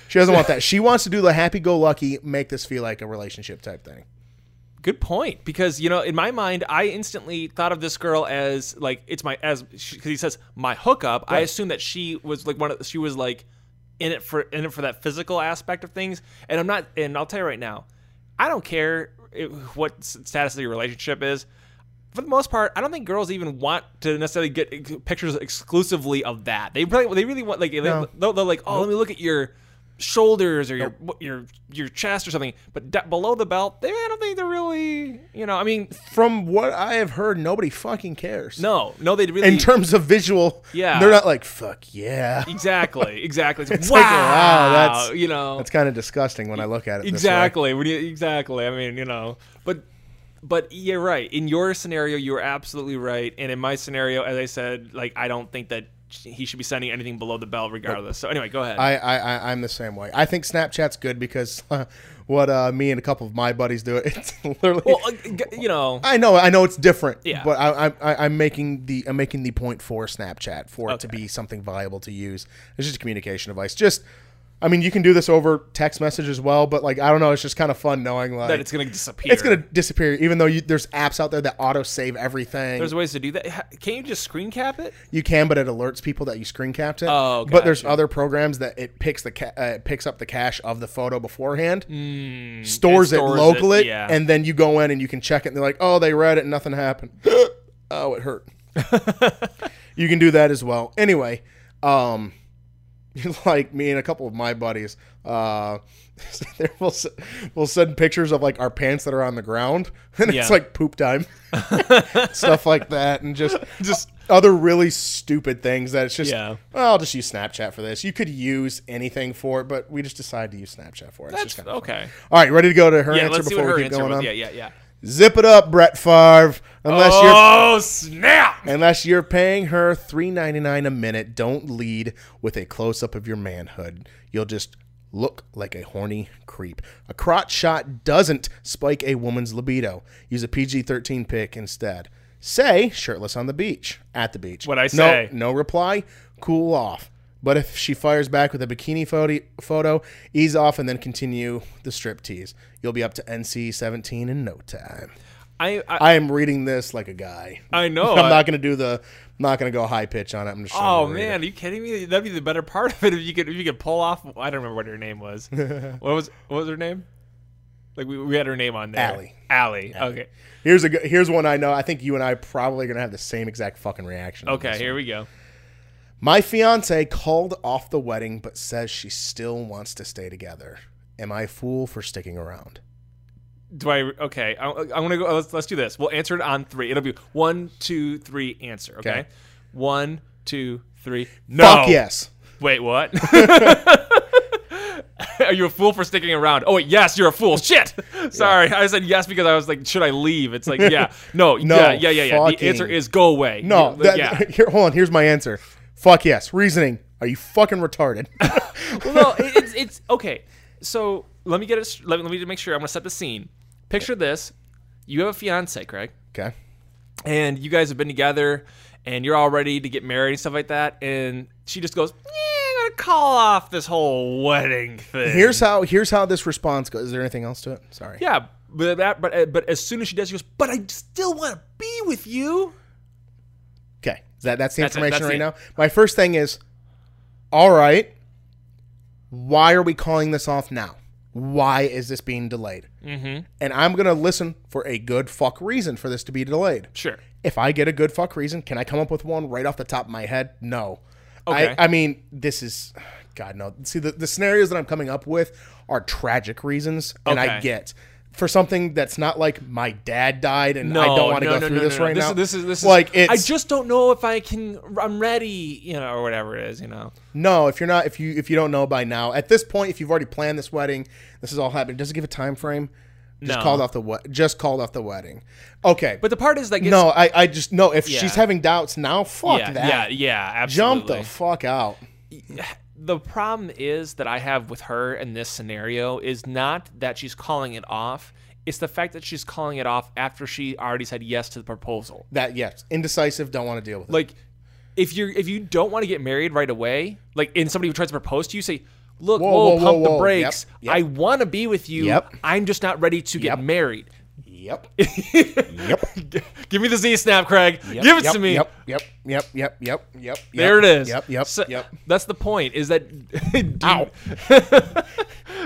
she doesn't want that. She wants to do the happy go lucky, make this feel like a relationship type thing. Good point. Because you know, in my mind, I instantly thought of this girl as like it's my as because he says my hookup. I assume that she was like one of she was like in it for in it for that physical aspect of things. And I'm not. And I'll tell you right now, I don't care it, what status of your relationship is. For the most part, I don't think girls even want to necessarily get eh, pictures exclusively of that. They really, they really want like No. they're like, oh, let me look at your shoulders or your your your chest or something. But d- below the belt, they I don't think they're really, you know. I mean, From what I have heard, nobody fucking cares. no, no, they really. In terms of visual, Yeah. they're not like fuck yeah. exactly, exactly. It's, like, wow, wow, that's- you know, That's kind of disgusting when I look at it. exactly. When you, exactly. I mean, you know, but but you're right. In your scenario, you are absolutely right. And in my scenario, as I said, like I don't think that he should be sending anything below the belt, regardless. So anyway, go ahead. I, I, I I'm the same way. I think Snapchat's good because what uh, me and a couple of my buddies do it. It's literally. well, uh, you know, I know, I know it's different. Yeah. But I, I, I, I'm making the I'm making the point for Snapchat for it to be something viable to use. It's just a communication device. Just, I mean, you can do this over text message as well. But like, I don't know. It's just kind of fun knowing like that it's gonna disappear. it's gonna disappear. Even though you, there's apps out there that auto save everything. There's ways to do that. Can't you just screen cap it? You can, but it alerts people that you screen capped it. Oh, but there's other programs that it picks the ca- uh, it picks up the cache of the photo beforehand, stores, and it, stores it, locally, yeah. and then you go in and you can check it. and They're like, oh, they read it, and nothing happened. oh, it hurt. you can do that as well. Anyway, um, like me and a couple of my buddies, uh, we'll we'll send pictures of like our pants that are on the ground, and Yeah. it's like poop time, stuff like that, and just just other really stupid things that it's just. Yeah. Well, I'll just use Snapchat for this. You could use anything for it, but we just decided to use Snapchat for it. It's That's just kinda fun. okay. All right, ready to go to her Yeah, answer let's see what before we keep answer going on? Yeah, yeah, yeah. Zip it up, Brett Favre. Unless you're oh snap! Unless you're paying her three ninety nine a minute, don't lead with a close up of your manhood. You'll just look like a horny creep. A crotch shot doesn't spike a woman's libido. Use a PG thirteen pic instead. Say shirtless on the beach. At the beach. What'd I No- say? No, reply. Cool off. But if she fires back with a bikini photo, photo, ease off and then continue the strip tease. You'll be up to NC seventeen in no time. I I, I am reading this like a guy. I know. I'm I- not going to do the. I'm not going to go high pitch on it. I'm just. Oh man, it. are you kidding me? That'd be the better part of it if you could if you could pull off. I don't remember what her name was. what was what was her name? Like we, we had her name on there. Allie. Allie. Okay. Here's a. good- Here's one I know. I think you and I probably going to have the same exact fucking reaction. Okay. Here one. we go. My fiance called off the wedding, but says she still wants to stay together. Am I a fool for sticking around? Do I? Okay. I, I'm gonna go. Let's let's do this. We'll answer it on three. It'll be one, two, three. Answer. Okay. Okay. One, two, three. No. Fuck yes. Wait. What? Are you a fool for sticking around? Oh wait, yes, you're a fool. Shit. Sorry, I said yes because I was like, should I leave? It's like, yeah, no, No, yeah, yeah, yeah, yeah. The answer is go away. No. That, yeah. Here, hold on. Here's my answer. Fuck yes. Reasoning. Are you fucking retarded? well, no, it's it's okay. So let me get it. Let me, let me make sure. I'm gonna set the scene. Picture this: you have a fiance, Craig, okay. and you guys have been together, and you're all ready to get married and stuff like that. And she just goes, "Yeah, I'm gonna call off this whole wedding thing." Here's how. Here's how this response goes. Is there anything else to it? Sorry. yeah, but that, but uh, but as soon as she does, she goes, "But I still want to be with you." Okay. Is that that's the That's it, information that's right it. now? My first thing is, all right. Why are we calling this off now? Why is this being delayed? Mm-hmm. And I'm gonna listen for a good fuck reason for this to be delayed. Sure. If I get a good fuck reason, can I come up with one right off the top of my head? No. Okay. I, I mean, this is, God no. See, the, the scenarios that I'm coming up with are tragic reasons, and I get for something that's not like my dad died and No, I don't want to no, go no, through this right this now. Is, this is this is like I just don't know if I can. I'm ready, you know, or whatever it is, you know. No, if you're not, if you if you don't know by now, at this point, if you've already planned this wedding, this is all happening. Does it give a time frame? Just called off the what? Just called off the wedding. Okay, But the part is like, no, I I just no. If Yeah. she's having doubts now, fuck yeah, that. yeah, yeah, absolutely. Jump the fuck out. The problem is that I have with her in this scenario is not that she's calling it off. It's the fact that she's calling it off after she already said yes to the proposal. That yes, indecisive. Don't want to deal with it. Like, if you're if you don't want to get married right away, like in somebody who tries to propose to you, say, "Look, Whoa, whoa, whoa, pump whoa, the brakes. Yep, yep. I want to be with you. Yep. I'm just not ready to get married." Yep. yep. Give me the Z snap, Craig. Yep, Give it yep, to me. Yep. Yep. Yep. Yep. Yep. Yep. There it is. Yep. Yep. So- yep. That's the point. Is that Ow.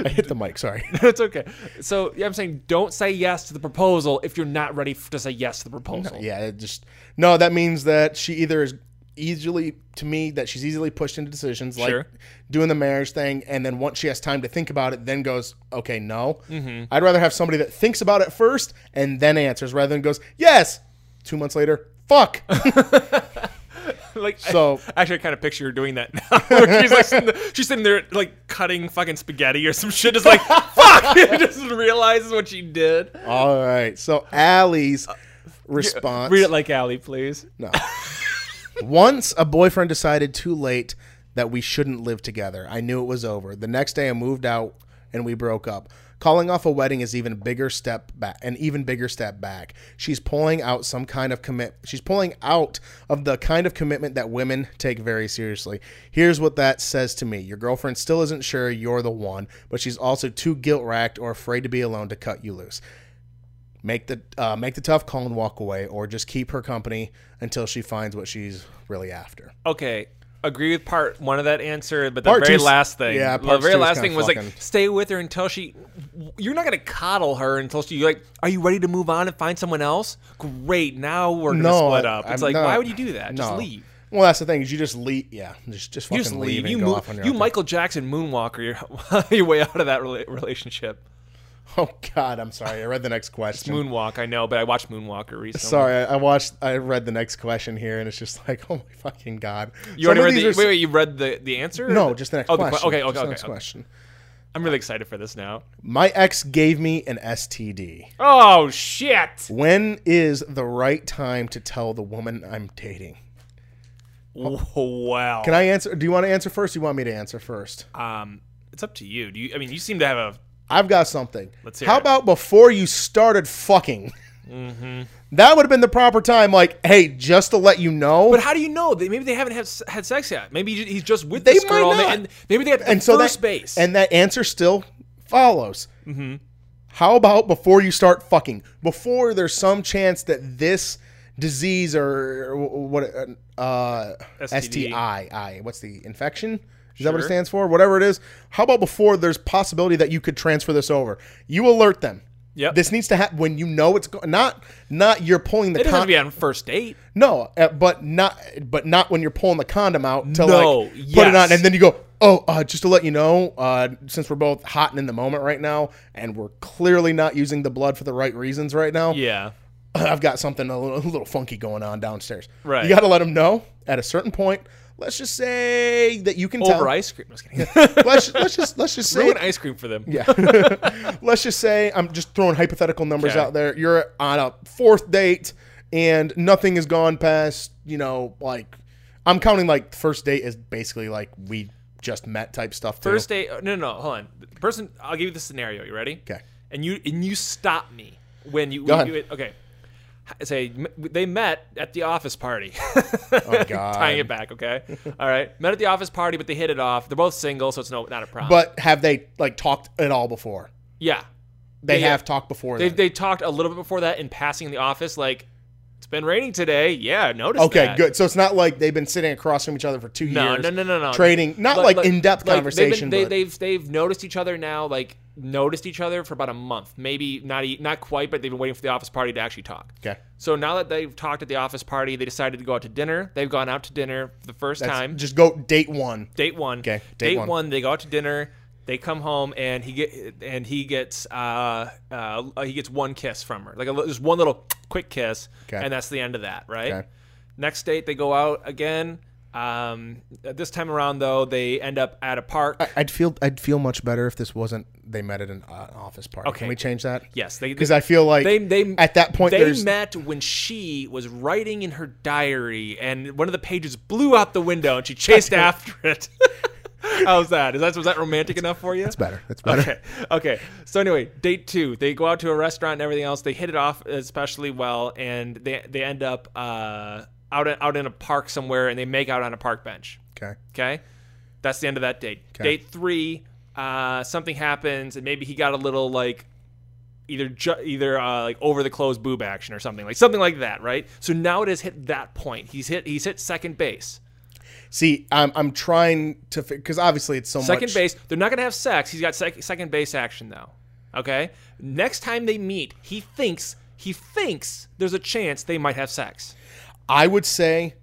I hit the mic. Sorry. it's okay. So yeah, I'm saying don't say yes to the proposal if you're not ready to say yes to the proposal. Yeah. It just no. That means that she either is easily to me that she's easily pushed into decisions like Sure. doing the marriage thing and then once she has time to think about it then goes okay no Mm-hmm. i'd rather have somebody that thinks about it first and then answers rather than goes yes two months later fuck like So- I, actually, I kind of picture her doing that now. she's like sitting there, she's sitting there like cutting fucking spaghetti or some shit, just like fuck, just realizes what she did. all right so allie's response Read it like Allie, please. No. Once a boyfriend decided too late that we shouldn't live together. I knew it was over. The next day I moved out and we broke up. Calling off a wedding is even bigger step back, an even bigger step back. She's pulling out some kind of commit. She's pulling out of the kind of commitment that women take very seriously. Here's what that says to me: Your girlfriend still isn't sure you're the one, but she's also too guilt racked or afraid to be alone to cut you loose. Make the uh, make the tough call and walk away, or just keep her company until she finds what she's really after. Okay. Agree with part one of that answer, but the Part very last thing, yeah, the very last thing was like stay with her until she. You're not gonna coddle her until she You're like. Are you ready to move on and find someone else? Great, now we're gonna No, split up. It's I'm like, not- why would you do that? Just leave. Well, that's the thing is you just leave. Yeah, just just fucking You just leave. and You move, off on your you. Michael Jackson moonwalker your, your way out of that rela- relationship. Oh God, I'm sorry. I read the next question. Moonwalk, I know, but I watched Moonwalker recently. Sorry, I, I watched. I read the next question here, and it's just like, oh my fucking God. You Some already read the, are wait, wait, you read the, the answer? No, just the next oh, que- question. okay, okay, the okay. next okay. question. I'm really excited for this now. My ex gave me an STD. Oh shit! When is the right time to tell the woman I'm dating? Wow. Can I answer? Do you want to answer first? Or do you want me to answer first? Um, it's up to you. Do you? I mean, you seem to have a. I've got something. Let's hear How it. about before you started fucking? That would have been the proper time. Like, hey, just to let you know. But how do you know? They, maybe they haven't had, had sex yet. Maybe he's just with They this girl, and, not. and maybe they have and so first that base. and that answer still follows. Mm-hmm. How about before you start fucking? Before there's some chance that this disease or what uh, STD. STI, I, what's the infection? Is that what it stands for? Whatever it is. How about before there's possibility that you could transfer this over? You alert them. Yep. This needs to happen when you know it's go- not not you're pulling the it doesn't have con- to be on first date. no, uh, but not but not when you're pulling the condom out to No, like put it on and then you go, "Oh, uh, just to let you know, uh, since we're both hot and in the moment right now and we're clearly not using the blood for the right reasons right now, Yeah. I've got something a little, a little funky going on downstairs." Right. You got to let them know at a certain point. Let's just say that you can Over tell. ice cream. I was kidding. Let's let's just let's just say Ruin ice cream for them. yeah. Let's just say I'm just throwing hypothetical numbers Okay. out there. You're on a fourth date and nothing has gone past, you know, like I'm counting like first date is basically like we just met type stuff too. First date. Oh, no, no, no. Hold on. Person. I'll give you the scenario. You ready? Okay. And you and you stop me when you. Ahead. you- okay. Say they met at the office party. Oh god. Tying it back. Okay. All right. Met at the office party, but they hit it off. They're both single, so it's no not a problem. But have they like talked at all before? yeah, They Yeah, uh, have talked before. They then. they talked a little bit before that in passing in the office, like it's been raining today. Yeah, I noticed. Okay, that. good. So it's not like they've been sitting across from each other for two No, years. no, no, no, no. no. Trading, not Like- like, in-depth like, conversation, They've, but been, they, they've they've noticed each other now, like noticed each other for about a month, maybe not not quite, but they've been waiting for the office party to actually talk. okay. So now that they've talked at the office party, they decided to go out to dinner. They've gone out to dinner for the first That's- time. Just go date one. Date one. Okay, Date, date one. one. They go out to dinner. They come home and he get and he gets uh, uh he gets one kiss from her, like a, just one little quick kiss, Okay. and that's the end of that, right? Okay. Next date they go out again. Um, this time around though, they end up at a park. I'd feel I'd feel much better if this wasn't they met at an uh, office party. Okay. Can we change that? yes, Because I feel like they they at that point they there's met when she was writing in her diary, and one of the pages blew out the window, and she chased after it. How's that? Is that was that romantic enough for you? It's better. It's better. Okay. Okay. So anyway, date two. They go out to a restaurant and everything else. They hit it off especially well, and they they end up uh, out in, out in a park somewhere, and they make out on a park bench. Okay. Okay, that's the end of that date. Date three, uh, something happens, and maybe he got a little like either ju- either uh, like over the closed boob action or something like something like that, right? So now it has hit that point. He's hit he's hit second base. See, I'm I'm trying to because obviously it's so Second much. base. They're not gonna have sex. He's got sec- second base action though. Okay. Next time they meet, he thinks he thinks there's a chance they might have sex. I would say,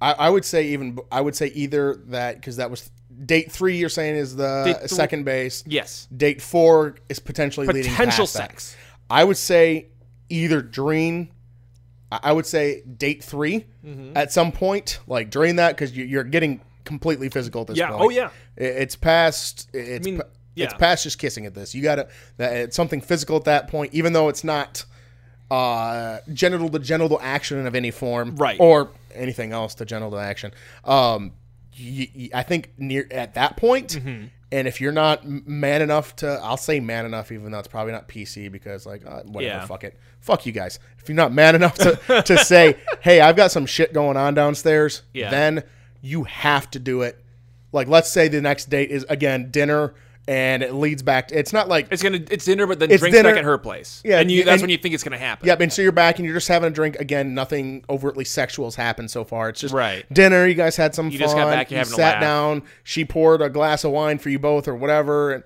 I, I would say even I would say either that because that was date three. You're saying is the th- second base. Yes. Date four is potentially leading Potential past that. sex. I would say either during. I I would say date 3 Mm-hmm. at some point, like during that, because you're getting completely physical at this Yeah. point. Oh yeah. It- It's past. It's mean, pa- it's past just kissing at this. You gotta. That, it's something physical at that point, even though it's not uh, genital to genital action of any form, Right. Or anything else to genital action. Um, y- y- I think near at that point, Mm-hmm. and if you're not man enough to, I'll say man enough, even though it's probably not PC because like uh, whatever, Yeah. fuck it, fuck you guys. If you're not man enough to to say, hey, I've got some shit going on downstairs, Yeah. then you have to do it. Like, let's say the next date is again dinner, and it leads back. To, it's not like It's gonna it's dinner, but then drinks dinner. back at her place. Yeah, And you and- that's when you think it's gonna happen. Yep, and so you're back and you're just having a drink again. Nothing overtly sexual has happened so far. It's just Right. dinner. You guys had some You fun. just got back, you a sat down. She poured a glass of wine for you both or whatever, and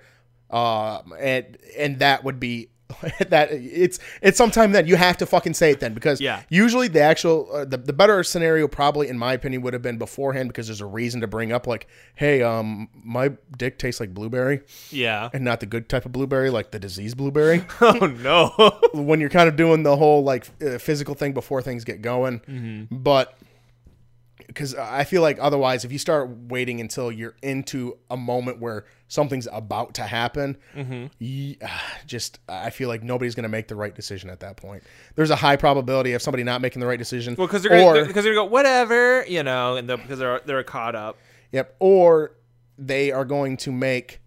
uh, and and that would be that. It's it's sometime then you have to fucking say it then because Yeah. usually the actual uh, the the better scenario probably in my opinion would have been beforehand because there's a reason to bring up like, hey, um, my dick tastes like blueberry Yeah. and not the good type of blueberry, like the disease blueberry Oh no. when you're kind of doing the whole like uh, physical thing before things get going. Mm-hmm. But because I feel like otherwise, if you start waiting until you're into a moment where something's about to happen, Mm-hmm. ye- ah, just I feel like nobody's going to make the right decision at that point. There's a high probability of somebody not making the right decision. well, because they're because they're go whatever you know, and because they're they're caught up. Yep. Or they are going to make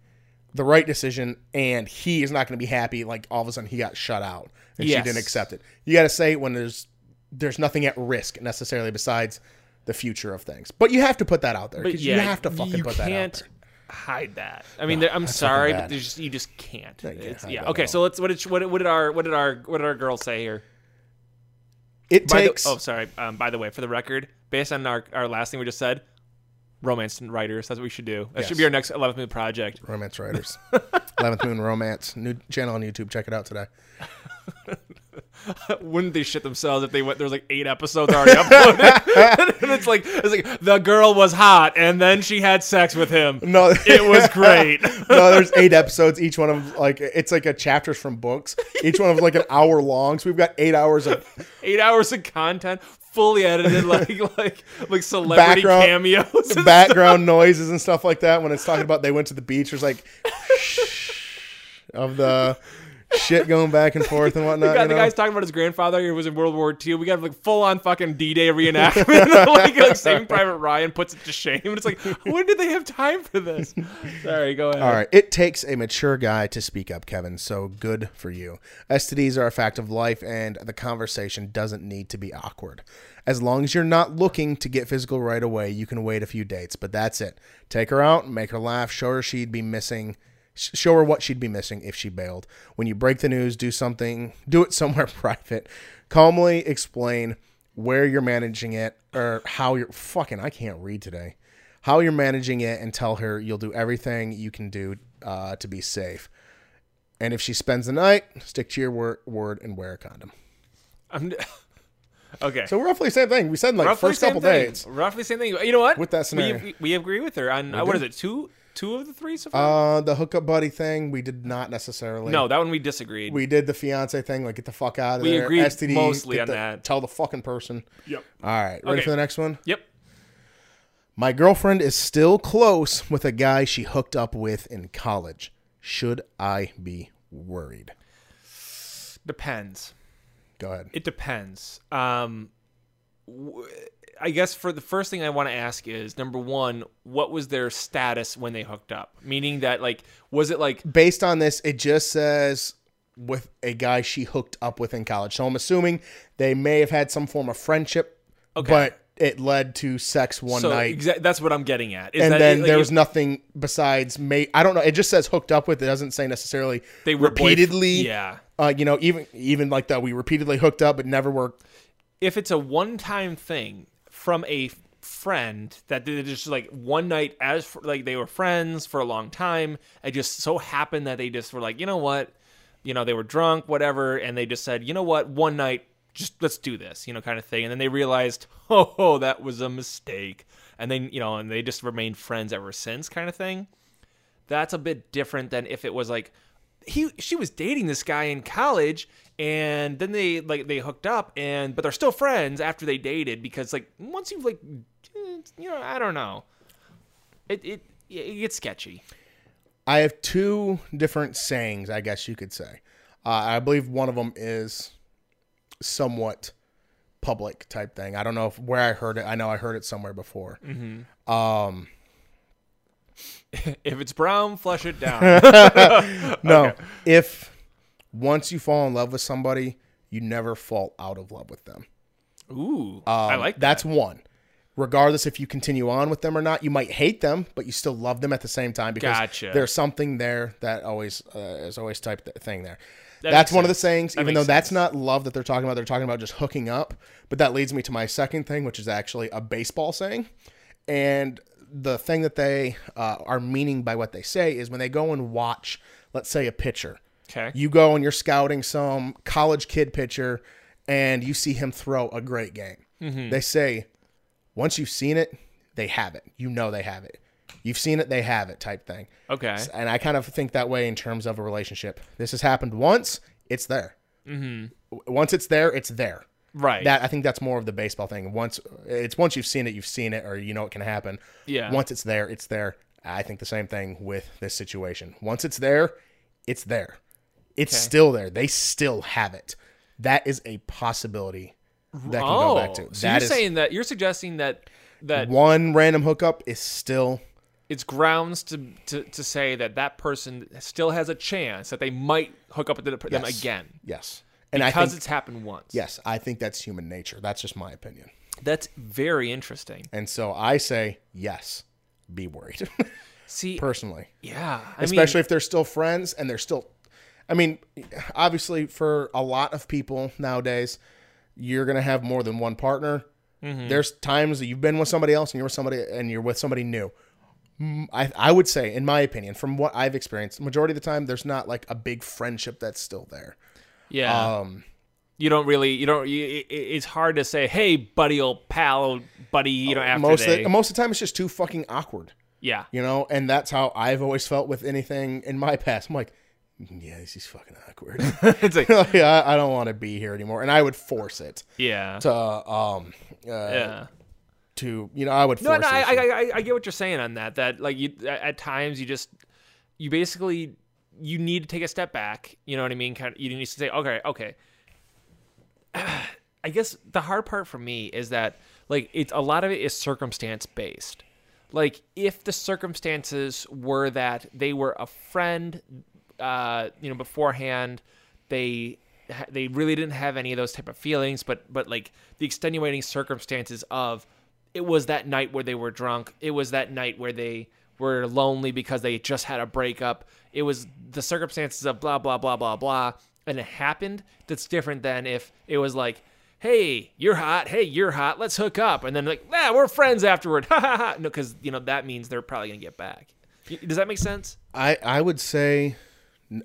the right decision and he is not going to be happy like all of a sudden he got shut out and Yes. she didn't accept it. You got to say when there's there's nothing at risk necessarily besides the future of things. But you have to put that out there because yeah, you have to fucking put that out can't there. Hide that. I mean, there- I'm sorry, but there's just, you just can't. can't yeah. Okay. So let's. What did what, what did our what did our what did our girl say here? It By the- takes oh, sorry. Um, by the way, for the record, based on our our last thing we just said, romance writers. That's what we should do. That should be our next 11th Moon project. romance writers. 11th Moon Romance new channel on YouTube. Check it out today. Wouldn't they shit themselves if they went? There's like eight episodes already uploaded, and it's like it's like the girl was hot, and then she had sex with him. No, It was great. no, there's eight episodes. Each one of them, like it's like a chapters from books. Each one of them like an hour long. So we've got eight hours of eight hours of content, fully edited, like like like celebrity Background- cameos. background noises and stuff like that when it's talking about they went to the beach there's like of the shit going back and forth and whatnot got the know? guy's talking about his grandfather who was in World War II. We got like full on fucking D Day reenactment. like, like Saving Private Ryan puts it to shame. It's like, when did they have time for this? Sorry, go ahead. all right it takes a mature guy to speak up kevin so good for you stds are a fact of life and the conversation doesn't need to be awkward as long as you're not looking to get physical right away you can wait a few dates but that's it take her out make her laugh show her she'd be missing show her what she'd be missing if she bailed when you break the news do something do it somewhere private calmly explain where you're managing it or how you're fucking i can't read today how you're managing it and tell her you'll do everything you can do uh, to be safe and if she spends the night stick to your wor- word and wear a condom I'm, okay. so roughly the same thing we said like Roughly first couple thing. dates Roughly same thing. You know what? With that we, scenario. we, we agree with her on uh, what is it? Two two of the three so far? uh the hookup buddy thing we did not necessarily no, that one we disagreed. we did the fiance thing like get the fuck out of We there agreed STD, mostly on the- that. tell the fucking person yep. all right ready Okay. for the next one Yep. My girlfriend is still close with a guy she hooked up with in college. Should I be worried? Depends. Go ahead. It depends. Um, w- I guess for the first thing I want to ask is number one, what was their status when they hooked up? Meaning that like was it like Based on this, it just says with a guy she hooked up with in college. So I'm assuming they may have had some form of friendship, okay. but it led to sex one so night. exa- that's what I'm getting at. Is and that then like, there was nothing besides may I don't know. It just says hooked up with. It doesn't say necessarily they were boyf- repeatedly. yeah. Uh, you know, even even like that, we repeatedly hooked up, but never were. If it's a one-time thing from a friend that they just like one night as fr- like they were friends for a long time, it just so happened that they just were like, you know what, you know, they were drunk, whatever, and they just said, you know what, one night, just let's do this, you know, kind of thing. And then they realized, oh, oh that was a mistake, and then you know, and they just remained friends ever since, kind of thing. That's a bit different than if it was like he she was dating this guy in college and then they like they hooked up and but they're still friends after they dated because like once you've like eh, you know I don't know it it it gets sketchy I have two different sayings, I guess you could say. Uh, I believe one of them is somewhat public type thing. I don't know if, where I heard it. I know I heard it somewhere before. Um, if it's brown flush it down no, if once you fall in love with somebody, you never fall out of love with them. ooh I Um, like that. that's one. Regardless if you continue on with them or not, you might hate them, but you still love them at the same time because Gotcha. there's something there that always uh, is always type th- thing there. That that's one of the sayings. That even though makes that's not love that they're talking about, they're talking about just hooking up. But that leads me to my second thing, which is actually a baseball saying. And the thing that they uh, are meaning by what they say is when they go and watch, let's say, a pitcher. Okay You go and you're scouting some college kid pitcher and you see him throw a great game. Mm-hmm. They say, once you've seen it, they have it. You know they have it. You've seen it, they have it type thing. okay And I kind of think that way in terms of a relationship. This has happened once, it's there. Mm-hmm. Once it's there, it's there. right That I think that's more of the baseball thing. Once it's once you've seen it, you've seen it, or you know it can happen. Yeah. Once it's there, it's there. I think the same thing with this situation. Once it's there, it's there. It's still there. They still have it. That is a possibility that can oh go back to. Oh, so That you're saying that you're suggesting that that one random hookup is still it's grounds to, to to say that that person still has a chance that they might hook up with them Yes. again yes. And I because think it's happened once. yes, I think that's human nature. That's just my opinion. That's very interesting. And so I say yes. Be worried. See, Personally. yeah, I especially mean, if they're still friends and they're still i mean obviously for a lot of people nowadays you're gonna have more than one partner. Mm-hmm. there's times that you've been with somebody else and you're with somebody and you're with somebody new. Mm, I, I would say in my opinion from what i've experienced majority of the time there's not like a big friendship that's still there. Yeah, um you don't really, you don't. You, it, it's hard to say, hey, buddy, old pal, buddy, you know, after most of the, most of the time it's just too fucking awkward. Yeah, you know and that's how i've always felt with anything in my past. I'm like yeah this is fucking awkward it's like, yeah, I, I don't want to be here anymore, and I would force it yeah, to um uh, yeah. to you know I would No, force no, I. I, I, I get what you're saying on that. That like you, at at times you just, you basically, you need to take a step back. You know what I mean? Kind of, you need to say, okay, okay. I guess the hard part for me is that like it's a lot of it is circumstance based. Like if the circumstances were that they were a friend, uh, you know, beforehand, they they really didn't have any of those type of feelings, but but like the extenuating circumstances of it was that night where they were drunk. It was that night where they were lonely because they just had a breakup. It was the circumstances of blah blah blah blah blah, and it happened. That's different than if it was like, "Hey, you're hot. Hey, you're hot. Let's hook up," and then like, "Yeah, we're friends afterward." Ha ha ha. No, because you know that means they're probably gonna get back. Does that make sense? I I would say,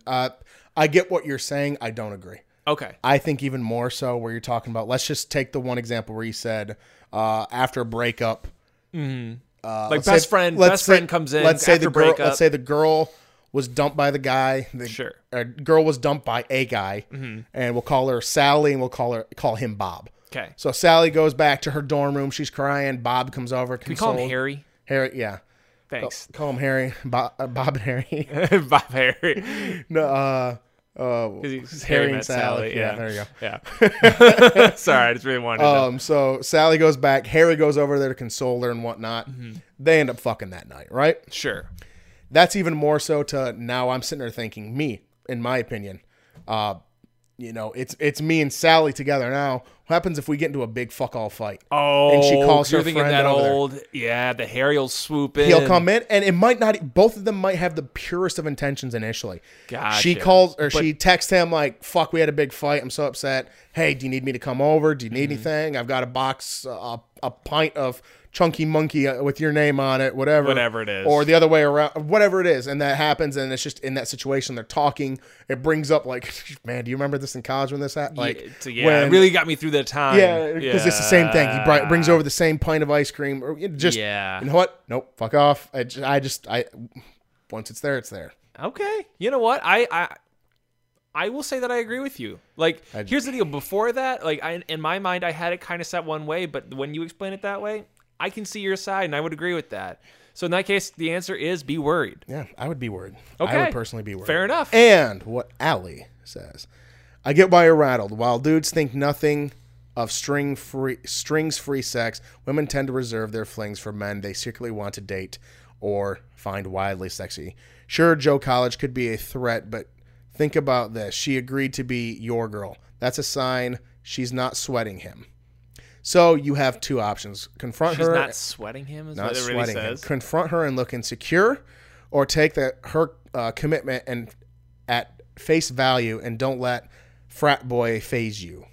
uh, I get what you're saying. I don't agree. Okay. I think even more so where you're talking about. Let's just take the one example where you said uh, after a breakup, uh, Like best say- friend, best say- friend comes in Let's say after the girl. breakup. Let's say the girl was dumped by the guy. The Sure. girl was dumped by a guy, and we'll call her Sally, and we'll call her call him Bob. Okay. So Sally goes back to her dorm room. She's crying. Bob comes over. Can We call him Harry. Harry, yeah. Thanks. Call him Harry. Bob, uh, Bob and Harry. Bob Harry. no, uh, Uh, he's Harry Harry and Sally. Sally. Yeah, Yeah, there you go. Yeah. Sorry, I just really wanted to. Um, so Sally goes back. Harry goes over there to console her and whatnot. Mm-hmm. They end up fucking that night, right? Sure. That's even more so to now. I'm sitting there thinking, me, in my opinion, uh, you know, it's it's me and Sally together now. What happens if we get into a big fuck all fight? Oh, And she calls her thinking friend that over there. old. Yeah, the Harry will swoop in. He'll come in, and it might not. Both of them might have the purest of intentions initially. Gotcha. She calls or But- she texts him like, "Fuck, we had a big fight. I'm so upset. Hey, do you need me to come over? Do you Mm-hmm. need anything? I've got a box, uh, a pint of chunky monkey with your name on it, whatever, Whatever it is. or the other way around, whatever it is." And that happens, and it's just in that situation they're talking. It brings up like, man, do you remember this in college when this happened? Like, yeah, yeah, when- it really got me through that time. yeah, because it's the same thing. He bri- brings over the same pint of ice cream, or just Yeah. You know what? Nope, fuck off. I just, I just, I once it's there, it's there. Okay. You know what? I I I will say that I agree with you. Like, here's the deal. Before that, like, I, in my mind, I had it kind of set one way, but when you explain it that way, I can see your side, and I would agree with that. So in that case, the answer is be worried. Yeah, I would be worried. Okay. I would personally be worried. Fair enough. And what Allie says, I get why you're rattled. While dudes think nothing of string free strings free sex, women tend to reserve their flings for men they secretly want to date or find wildly sexy. Sure, Joe College could be a threat, but think about this. She agreed to be your girl. That's a sign she's not sweating him. So you have two options: confront She's her not sweating him, is not what it really sweating him. Confront her and look insecure, or take the her uh, commitment and at face value, and don't let frat boy phase you.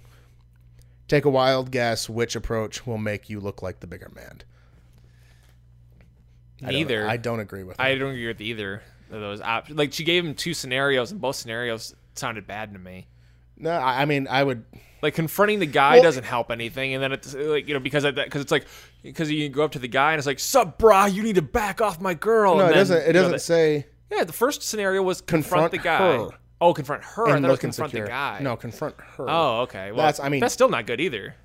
Take a wild guess which approach will make you look like the bigger man. I don't- Neither. I don't agree with. That. I don't agree with either of those options. Like, she gave him two scenarios, and both scenarios sounded bad to me. No, I mean I would. Like confronting the guy Well- doesn't help anything, and then it's like you know because of that because it's like because you go up to the guy and it's like, "Sup, brah, you need to back off my girl." No, and it then, doesn't. It doesn't the- say yeah, the first scenario was confront, Confront the guy. her. Oh, confront her. And was confront insecure. the guy. No, confront her. Oh, okay. Well, That's- I mean- that's still not good either.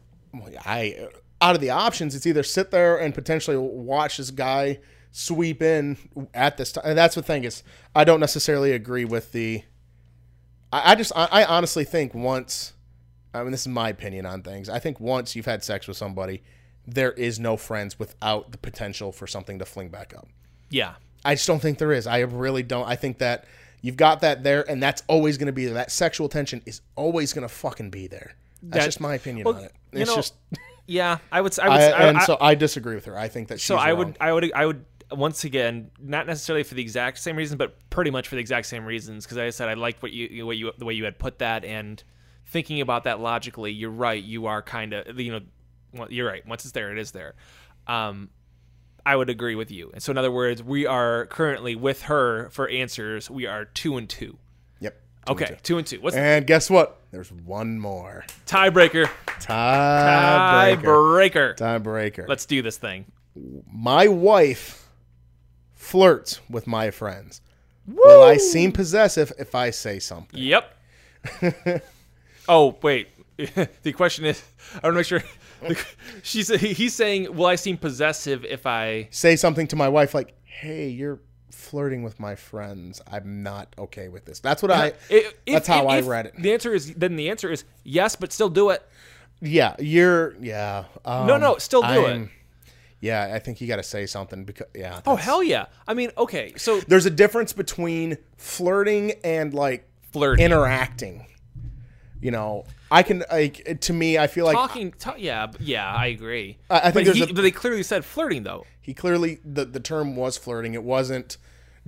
I out of the options, it's either sit there and potentially watch this guy sweep in at this time. And that's the thing is, I don't necessarily agree with the. I, I just, I, I honestly think once, I mean, this is my opinion on things. I think once you've had sex with somebody, there is no friends without the potential for something to fling back up. Yeah. I just don't think there is. I really don't. I think that you've got that there, and that's always going to be there. That sexual tension is always going to fucking be there. That's That- just my opinion well, on it. you It's know, just. Yeah, I would. I would. I, I- and I- so I disagree with her. I think that she's so I would. I would. I would. Once again, not necessarily for the exact same reason, but pretty much for the exact same reasons. Because I said I liked what you, what you, the way you had put that, and thinking about that logically, you're right. You are kind of, you know, well, you're right. Once it's there, it is there. Um, I would agree with you. And so, in other words, we are currently with her for answers. We are two and two. Yep. two and Okay, two and two. What's two. And guess what? There's one more tiebreaker? tiebreaker. Tiebreaker. Tiebreaker. Let's do this thing. my wife flirts with my friends. Will I seem possessive if I say something? Yep. oh wait, the question is, I want to make sure. She's he's saying, "Will I seem possessive if I?" Say something to my wife like, "Hey, you're flirting with my friends. I'm not okay with this." That's what I. If- that's if- how I if read it. The answer is then the answer is yes, but still do it. Yeah, you're. Yeah. Um, No, no, still do I'm- it. Yeah, I think you got to say something because yeah. Oh hell yeah! I mean, okay, so There's a difference between flirting and like flirting, interacting. You know, I can like to me, I feel like talking, ta- yeah, yeah, I agree. I- I think but, he, a- but they clearly said flirting though. he clearly the the term was flirting. It wasn't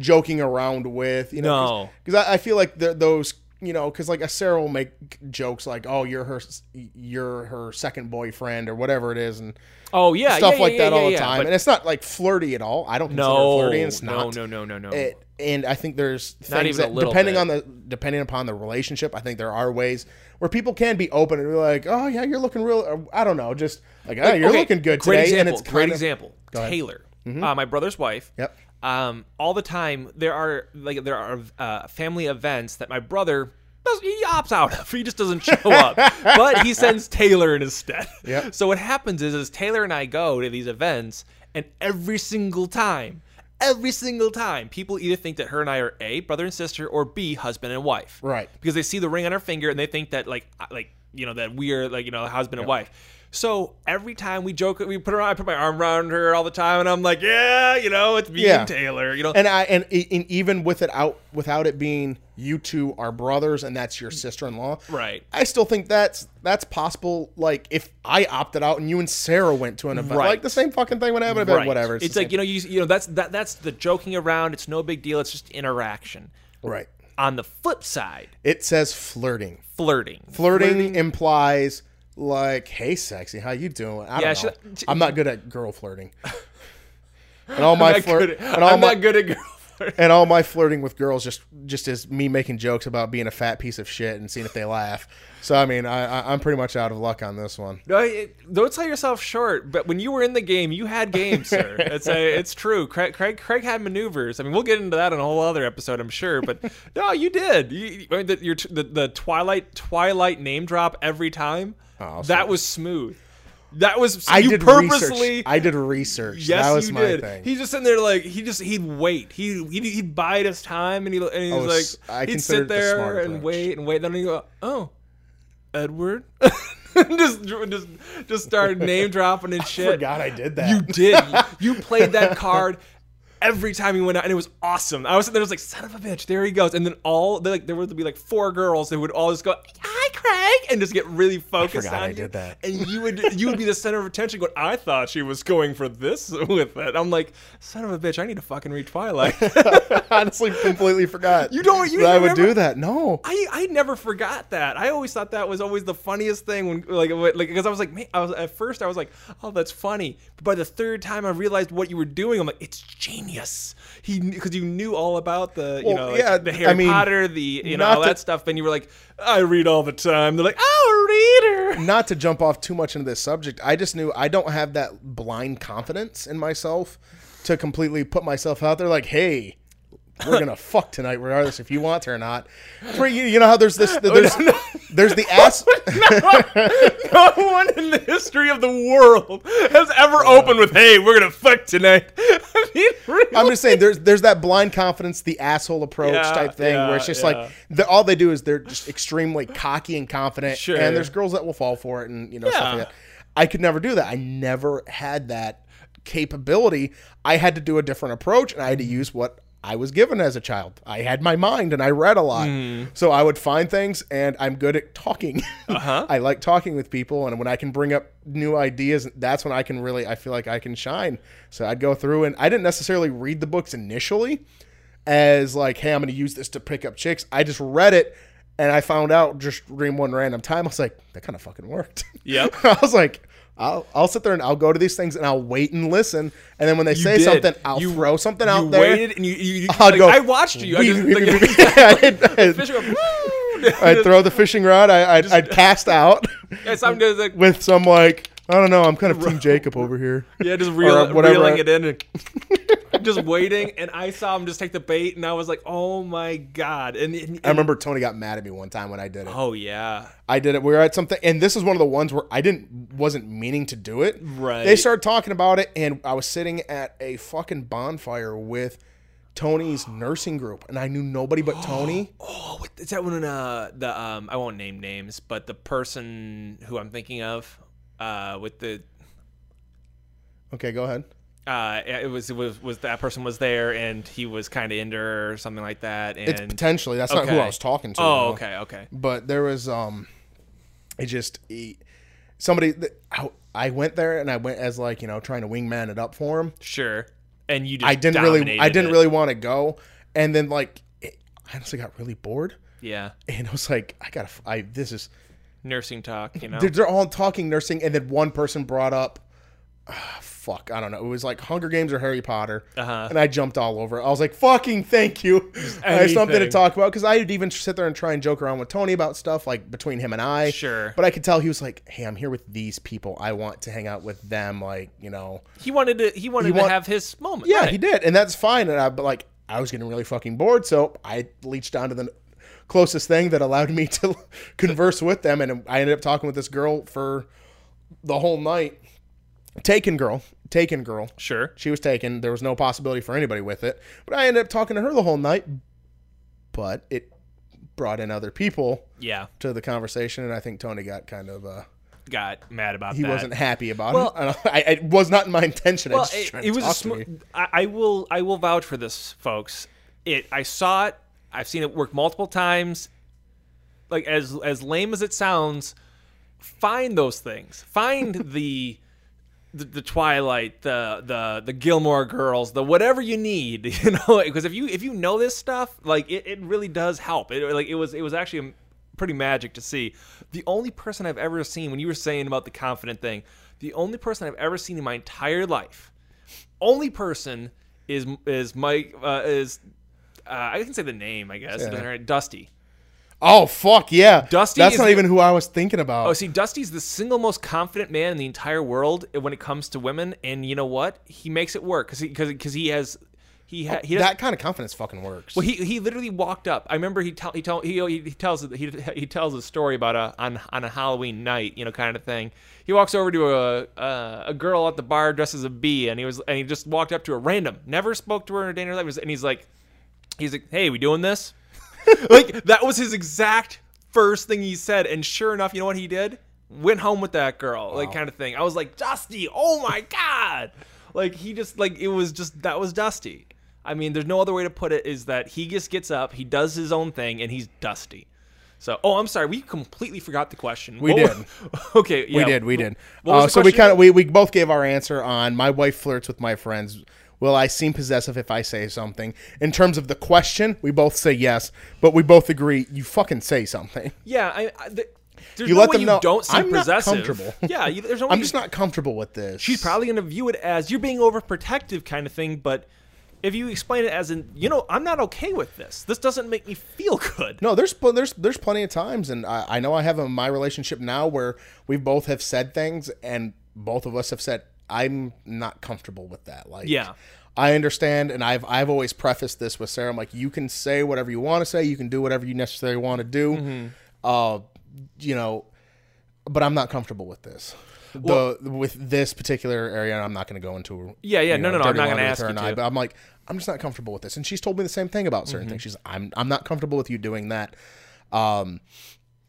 joking around with you know No. because I, I feel like the, those you know because like a Sarah will make jokes like oh you're her you're her second boyfriend or whatever it is and Oh yeah, stuff yeah, like yeah, that yeah, all the time but and it's not like flirty at all. I don't consider no, it flirty. It's not. no, no, no, no. It, and I think there's things Not even that depending bit. on the depending upon the relationship, I think there are ways where people can be open and be like, "Oh yeah, you're looking real." I don't know, just like, "Oh, you're Okay, looking good great today," Example, and it's great of example. Taylor, uh, my brother's wife. Yep. Um, all the time there are like there are uh, family events that my brother does, he opts out of. He just doesn't show up, but he sends Taylor in instead. Yep. So what happens is, is Taylor and I go to these events, and every single time. every single time, people either think that her and I are A, brother and sister, or B, husband and wife. Right. Because they see the ring on her finger and they think that like like you know that we are like you know husband and wife. So every time we joke, we put her. I put my arm around her all the time, and I'm like, yeah, you know, it's me Yeah. and Taylor. You know, and I and, and even with it out without it being you two are brothers and that's your sister-in-law. Right. I still think that's that's possible. Like if I opted out and you and Sarah went to an event, Right. like the same fucking thing would happen. Right. whatever. It's, the like you know, you you know that's that that's the joking around. It's no big deal. It's just interaction. right. On the flip side, It says flirting. flirting. Flirting, implies like, "Hey, sexy, how you doing?" I Yeah, don't know. she- I'm not good at girl flirting. and all my I'm flirt, at- and all I'm my not good at girl. And all my flirting with girls just just is me making jokes about being a fat piece of shit and seeing if they laugh. So I mean, I, I I'm pretty much out of luck on this one. No, it- don't sell yourself short. But when you were in the game, you had game, sir. It's a, it's true. Craig, Craig, Craig had maneuvers. I mean, we'll get into that in a whole other episode, I'm sure. But no, you did. You, I mean, the, your, the, the Twilight Twilight name drop every time. Oh, that was smooth. That was I you did purposely. research. I did research. Yes, that was you my did. thing. He's just sitting there like he just he'd wait. He he'd, he'd bide his time and he and he's Oh, s- I like he'd sit it the there and approach. wait and wait. And then he go, oh, Edward, just just just start name dropping and shit. forgot I did that. You did. You played that card every time you went out, and it was awesome. I was sitting there, I was like, "Son of a bitch!" There he goes. And then all like there would be like four girls that would all just go, "Hi, Craig," and just get really focused forgot on I you. did that. And you would you would be the center of attention. Going, "I thought she was going for this with it." I'm like, "Son of a bitch! I need to fucking read Twilight." honestly completely forgot. You don't- you that I would remember- do that. No. I, I never forgot that. I always thought that was always the funniest thing when like like because I was like man, I was at first I was like oh that's funny but by the third time I realized what you were doing I'm like it's genius he because you knew all about the you Well, know like, yeah, the I Harry mean, Potter the you know all to- that stuff and you were like I read all the time. They're like oh reader. Not to jump off too much into this subject, I just knew I don't have that blind confidence in myself to completely put myself out there like, hey, we're gonna fuck tonight, regardless if you want to or not. For you, you know how there's this, oh, there's, there's the ass. no one in the history of the world has ever oh. opened with hey we're gonna fuck tonight I mean really I'm just saying, there's there's that blind confidence, the asshole approach Yeah, type thing, where it's just yeah. like the, all they do is they're just extremely cocky and confident, Sure. and there's girls that will fall for it, and you know stuff Yeah. like that. I could never do that. I never had that capability. I had to do a different approach, and I had to use what I was given as a child. I had my mind, and I read a lot, Mm. so I would find things, and I'm good at talking. Uh-huh. I like talking with people, and when I can bring up new ideas, that's when I can really, I feel like I can shine. So I'd go through, and I didn't necessarily read the books initially as like, hey, I'm going to use this to pick up chicks. I just read it, and I found out just during one random time, I was like, that kind of fucking worked. Yeah. I was like. I'll, I'll sit there and I'll go to these things and I'll wait and listen. And then when they say did. something, I'll You- throw something you out there. waited and you, you, you I'll like, go, I watched you. I "Wee, just, wee, like, wee, wee." I'd, I'd- fish go, "Woo!" I'd throw the fishing rod. I, I'd, I'd cast out Yeah, sometimes like with some like I don't know. I'm kind of Team Jacob over here. yeah, just reel, reeling it in and just waiting. And I saw him just take the bait, and I was like, oh my god. And, and, I remember Tony got mad at me one time when I did it. oh yeah, I did it. We were at something, and this is one of the ones where I didn't wasn't meaning to do it. Right. They started talking about it, and I was sitting at a fucking bonfire with Tony's nursing group, and I knew nobody but Tony. oh, what, is that when uh the um I won't name names, but the person who I'm thinking of uh with the Okay, go ahead. uh it was it was was that person was there and he was kind of into her or something like that and It's potentially that's not who I was talking to. oh though. okay okay but there was um it just he, somebody that I, I went there and I went as like you know trying to wingman it up for him. sure and you just I didn't really I didn't it. really want to go, and then like it, I honestly got really bored, yeah and I was like I gotta I this is nursing talk you know they're, they're all talking nursing, and then one person brought up. ah, fuck, I don't know. It was like Hunger Games or Harry Potter, Uh-huh. and I jumped all over. it. I was like, "Fucking thank you!" I have something to talk about because I'd even sit there and try and joke around with Tony about stuff like between him and I. Sure. But I could tell he was like, "Hey, I'm here with these people. I want to hang out with them." Like, you know, he wanted to he wanted He to want- have his moment yeah, right. he did, and that's fine. And I, but like, I was getting really fucking bored, so I leached down to the closest thing that allowed me to converse with them, and I ended up talking with this girl for the whole night. Taken girl, taken girl. Sure. She was taken. There was no possibility for anybody with it. But I ended up talking to her the whole night. But it brought in other people Yeah. to the conversation, and I think Tony got kind of uh, Got mad about he that. wasn't happy about Well- it. I, I, it was not my intention. I well, just it, it to was a talk to sm-. I, I will I will vouch for this, folks. It I saw it. I've seen it work multiple times. Like as as lame as it sounds, find those things. Find the. The, the Twilight, the the the Gilmore Girls, the whatever you need, you know, because if you if you know this stuff, like it, it really does help. It like it was it was actually pretty magic to see. The only person I've ever seen when you were saying about the confident thing, the only person I've ever seen in my entire life only person is is Mike uh, is uh, I can say the name I guess Yeah. Dusty. Oh fuck yeah, Dusty That's is not the- even who I was thinking about. Oh, see, Dusty's the single most confident man in the entire world when it comes to women, and you know what? He makes it work because he because because he has he ha, he that kind of confidence fucking works. well, he he literally walked up. I remember he tell he tell he, he tells he he tells a story about a on on a Halloween night, you know, kind of thing. He walks over to a uh, a girl at the bar dressed as a bee, and he was and he just walked up to her random, never spoke to her in a day in her life, and he's like, he's like, hey, we doing this? like that was his exact first thing he said, and sure enough, you know what he did? Went home with that girl, like kind of thing. I was like, Dusty, oh my god! Like he just like it was just that was Dusty. I mean, there's no other way to put it. Is that he just gets up, he does his own thing, and he's Dusty. So, oh, I'm sorry, we completely forgot the question. We What- did. okay, yeah. we did, we did. Uh, so we kind of we, we both gave our answer on my wife flirts with my friends. Will I seem possessive if I say something? In terms of the question, we both say yes, but we both agree you fucking say something. Yeah, I. I the, there's You no let way them you know, don't seem "I'm not comfortable." Yeah, you, there's no way I'm you- just not comfortable with this. she's probably going to view it as you're being overprotective kind of thing but if you explain it as in you know i'm not okay with this this doesn't make me feel good No, there's there's there's plenty of times, and I, I know I have in my relationship now where we both have said things, and both of us have said I'm not comfortable with that. Like, Yeah. I understand, and I've I've always prefaced this with Sarah. I'm like, you can say whatever you want to say, you can do whatever you necessarily want to do, Mm-hmm. uh, you know, but I'm not comfortable with this. The with this particular area, I'm not going to go into. Yeah, yeah, no, no, no, I'm not gonna ask her you to. Mm-hmm. I, but I'm like, I'm just not comfortable with this, and she's told me the same thing about certain things. She's, I'm I'm not comfortable with you doing that. Um,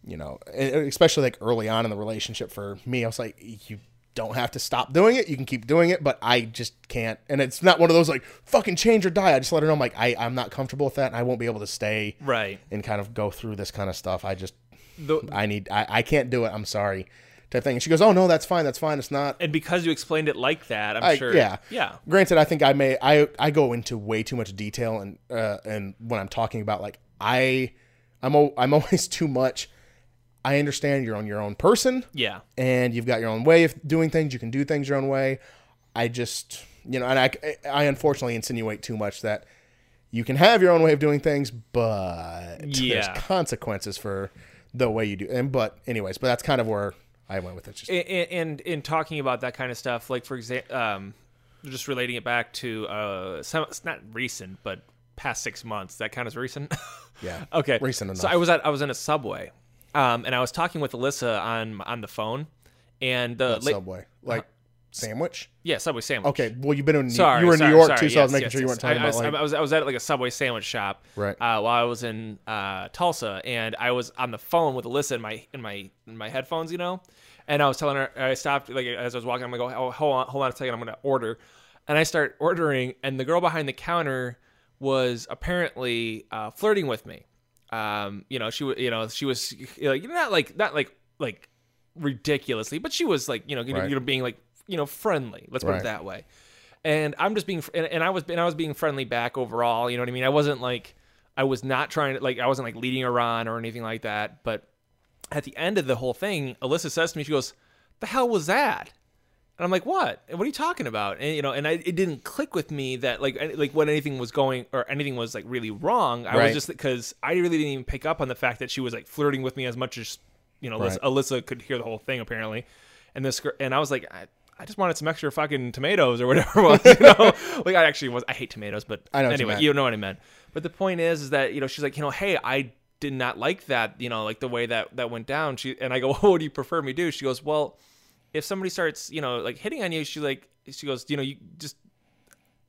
you know, especially like early on in the relationship for me, I was like, you don't have to stop doing it. You can keep doing it, but I just can't. And it's not one of those like fucking change or die. I just let her know I'm like, I, I'm not comfortable with that and I won't be able to stay right and kind of go through this kind of stuff. I just, the, I need, I, I can't do it. I'm sorry. Type thing. And she goes, Oh no, that's fine. That's fine. It's not. and because you explained it like that i'm I, sure yeah, yeah Granted, I think I may I I go into way too much detail and uh, and when I'm talking about like I I'm I'm always too much. I understand you're on your own person yeah and you've got your own way of doing things. You can do things your own way. I just you know, and I I unfortunately insinuate too much that you can have your own way of doing things, but Yeah. there's consequences for the way you do. And but anyways, but that's kind of where I went with it. Just, and, and in talking about that kind of stuff like for example um just relating it back to uh some it's not recent but past six months that kind of recent yeah. Okay. Recent enough. So I was at I was in a subway, um, and I was talking with Alyssa on on the phone, and the la- Subway like sandwich. yeah Subway sandwich. Okay, well you've been in Sorry, you were in sorry, New York sorry, too, so I was making yes, sure you weren't talking I, I was, about like I was I was at like a Subway sandwich shop, Right. Uh, while I was in uh, Tulsa, and I was on the phone with Alyssa in my in my in my headphones, you know, and I was telling her I stopped like as I was walking, I'm gonna go, oh, hold on, hold on a second, I'm gonna order, and I start ordering, and the girl behind the counter was apparently uh, flirting with me. Um, you know, she was, you know, she was like not like not like like ridiculously, but she was like, you know, you know, Right. you know, being like, you know, friendly. Let's put Right. it that way. And I'm just being, and, and I was, and I was being friendly back overall. You know what I mean? I wasn't like, I was not trying to like, I wasn't like leading her on or anything like that. But at the end of the whole thing, Alyssa says to me, she goes, "The hell was that?" And I'm like, "What? What are you talking about?" And you know, and I, it didn't click with me that like like when anything was going or anything was like really wrong. I Right. was just because I really didn't even pick up on the fact that she was like flirting with me as much as you know Right. Alyssa, could hear the whole thing apparently. And this and I was like, I, I just wanted some extra fucking tomatoes or whatever it was. You know, like I actually was. I hate tomatoes, but I know you anyway, meant. you know what I meant. But the point is, is that you know she's like, you know, hey, I did not like that. You know, like the way that that went down. She and I go, well, what do you prefer me do? She goes, well, if somebody starts, you know, like hitting on you, she's like, she goes, you know, you just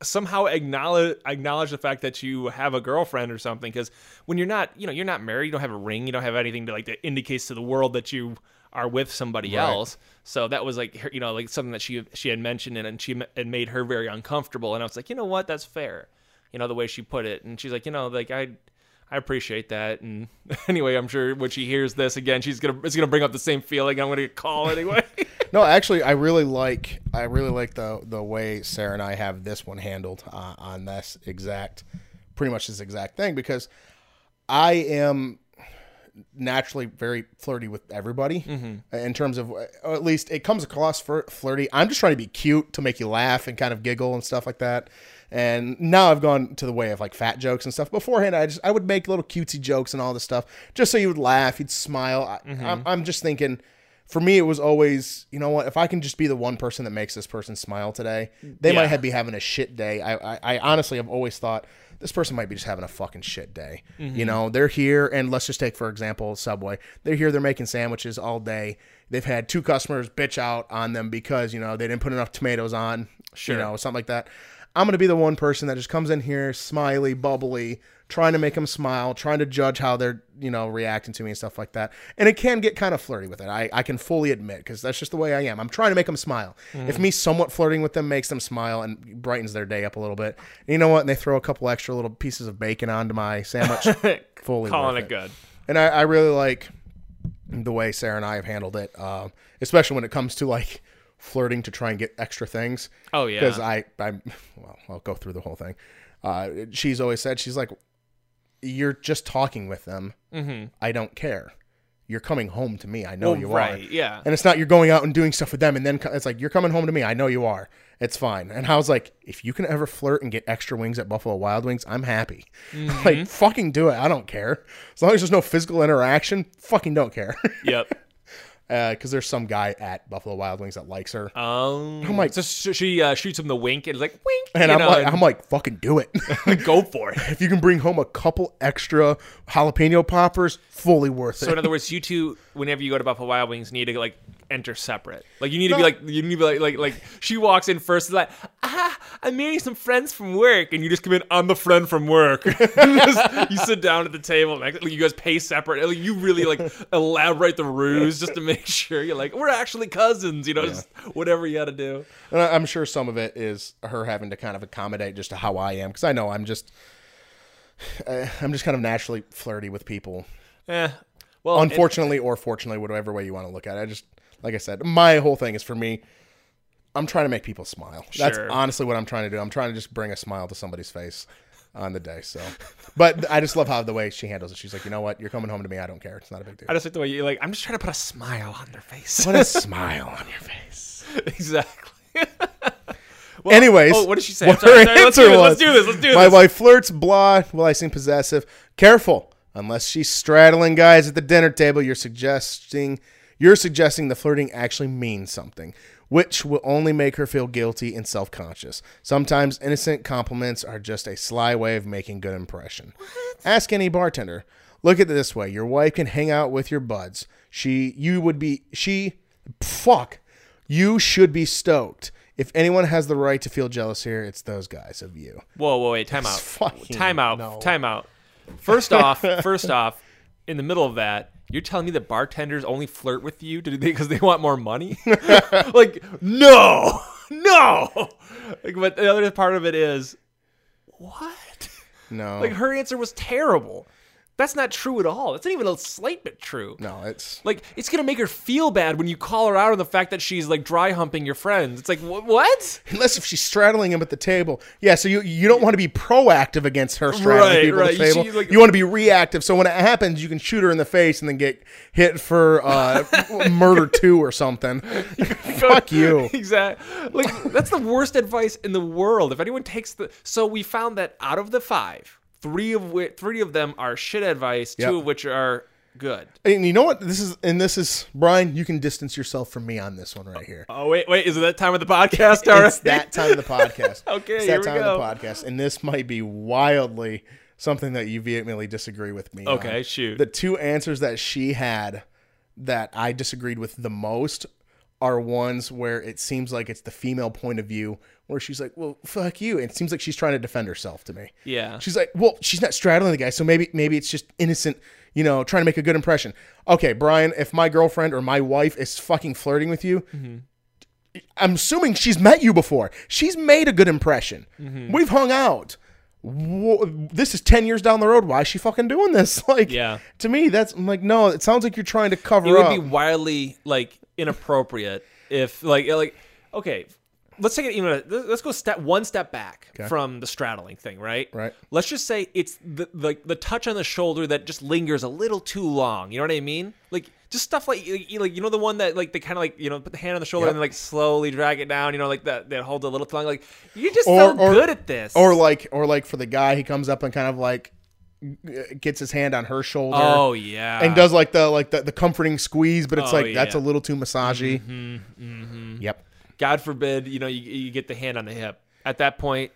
somehow acknowledge acknowledge the fact that you have a girlfriend or something because when you're not you know you're not married you don't have a ring you don't have anything to like that indicates to the world that you are with somebody else. So that was like her, you know like something that she she had mentioned and, and she it made her very uncomfortable. And i was like you know what? That's fair. You know the way she put it. And she's like you know like i I appreciate that, and anyway, I'm sure when she hears this again, she's gonna it's gonna bring up the same feeling. I'm gonna call anyway. No, actually, I really like I really like the the way Sarah and I have this one handled uh, on this exact, pretty much this exact thing because I am naturally very flirty with everybody mm-hmm. in terms of or at least it comes across for flirty. I'm just trying to be cute to make you laugh and kind of giggle and stuff like that. And now I've gone to the way of like fat jokes and stuff. Beforehand, I just I would make little cutesy jokes and all this stuff just so you would laugh, you'd smile. I, mm-hmm. I'm, I'm just thinking for me, it was always, you know what? If I can just be the one person that makes this person smile today, they Yeah. might have, be having a shit day. I, I, I honestly have always thought this person might be just having a fucking shit day. You mm-hmm. know, they're here, and let's just take for example Subway. They're here, they're making sandwiches all day. They've had two customers bitch out on them because you know they didn't put enough tomatoes on, Sure. you know, something like that. I'm gonna be the one person that just comes in here, smiley, bubbly, trying to make them smile, trying to judge how they're, you know, reacting to me and stuff like that. And it can get kind of flirty with it. I, I can fully admit because that's just the way I am. I'm trying to make them smile. If me somewhat flirting with them makes them smile and brightens their day up a little bit, and you know what? And they throw a couple extra little pieces of bacon onto my sandwich. fully Calling worth it good. and I, I really like the way Sarah and I have handled it, um, especially when it comes to like flirting to try and get extra things. Oh, yeah. because I, I, well, I'll go through the whole thing. Uh, she's always said she's like, you're just talking with them. Mm-hmm. I don't care. You're coming home to me. I know Well, you right, are. yeah. And it's not you're going out and doing stuff with them, and then co- it's like you're coming home to me. I know you are. It's fine. And I was like, if you can ever flirt and get extra wings at Buffalo Wild Wings, I'm happy. Mm-hmm. like fucking do it. I don't care. As long as there's no physical interaction, fucking don't care. Yep. Because there's some guy at Buffalo Wild Wings that likes her, Um, I'm like- so she uh, shoots him the wink and like wink, and I'm know, like, and I'm like, fucking do it. go for it. if you can bring home a couple extra jalapeno poppers, fully worth it. So in other words, you two, whenever you go to Buffalo Wild Wings, need to like enter separate. Like you need to be like you need to be like like like she walks in first, like ah, I'm meeting some friends from work, and you just come in. I'm the friend from work. Just- you sit down at the table, and like, you guys pay separate. Like, you really like elaborate the ruse just to make sure you're like we're actually cousins. You know, just whatever you got to do. And I'm sure some of it is her having to kind of accommodate just to how I am, because I know I'm just, I'm just kind of naturally flirty with people. Eh. Well, Unfortunately or fortunately, whatever way you want to look at it. I just, like I said, my whole thing is for me. I'm trying to make people smile. That's honestly what I'm trying to do. I'm trying to just bring a smile to somebody's face on the day. So, but I just love how the way she handles it. She's like, you know what? You're coming home to me. I don't care. It's not a big deal. I just like the way you like. I'm just trying to put a smile on their face. Put a smile on your face. exactly. Anyways, oh, what did she say? What sorry, her sorry, let's answer do this, was, let's do this, let's do My this." wife flirts, blah. Will I seem possessive? Careful. Unless she's straddling guys at the dinner table, you're suggesting you're suggesting the flirting actually means something, which will only make her feel guilty and self-conscious. Sometimes innocent compliments are just a sly way of making good impression. Ask any bartender. Look at it this way: your wife can hang out with your buds. She, you would be she. Fuck. You should be stoked. If anyone has the right to feel jealous here, it's those guys of you. Whoa, whoa, wait, time out. fucking- Time out. no. Time out. First off, first off, in the middle of that, you're telling me that bartenders only flirt with you because they want more money? like, no, no. Like, but the other part of it is, what? No, Like, her answer was terrible. That's not true at all. That's not even a slight bit true. no, it's Like, it's gonna make her feel bad when you call her out on the fact that she's like dry humping your friends. It's like, wh- what? unless if she's straddling him at the table. Yeah, so you you don't want to be proactive against her straddling Right, people right. at the You table. see, like- you want to be reactive. So when it happens, you can shoot her in the face and then get hit for uh, murder two or something. Fuck you. exactly. Like that's the worst advice in the world. If anyone takes the so we found that out of the five, three of which three of them are shit advice, Yep. two of which are good. And you know what? This is and this is Brian. You can distance yourself from me on this one right here. Oh wait, wait, is it that time of the podcast already? It's that time of the podcast. Okay, it's that time go. of the podcast, and this might be wildly something that you vehemently disagree with me. Okay, on. shoot. The two answers that she had that I disagreed with the most are ones where it seems like it's the female point of view where she's like, "Well, fuck you." And it seems like she's trying to defend herself to me. Yeah. She's like, "Well, she's not straddling the guy, so maybe maybe it's just innocent, you know, trying to make a good impression." Okay, Brian, if my girlfriend or my wife is fucking flirting with you, I'm assuming she's met you before. She's made a good impression. Mm-hmm. We've hung out. This is 10 years down the road. Why is she fucking doing this? Like, Yeah. to me, that's I'm like, no, it sounds like you're trying to cover up. it would up. be wildly like inappropriate if like like okay let's take it even let's go step one step back from the straddling thing right Right. let's just say it's the like the touch on the shoulder that just lingers a little too long you know what i mean like just stuff like you like you know the one that like they kind of like you know put the hand on the shoulder Yep. and then like slowly drag it down you know like that that holds a little too long like you're just Or- so or- good at this or like, or like for the guy, he comes up and kind of like gets his hand on her shoulder. oh yeah and does like the like the, the comforting squeeze, but it's Oh, like that's a little too massagey. Mm-hmm, mm-hmm. Yep. god forbid you know you, you get the hand on the hip at that point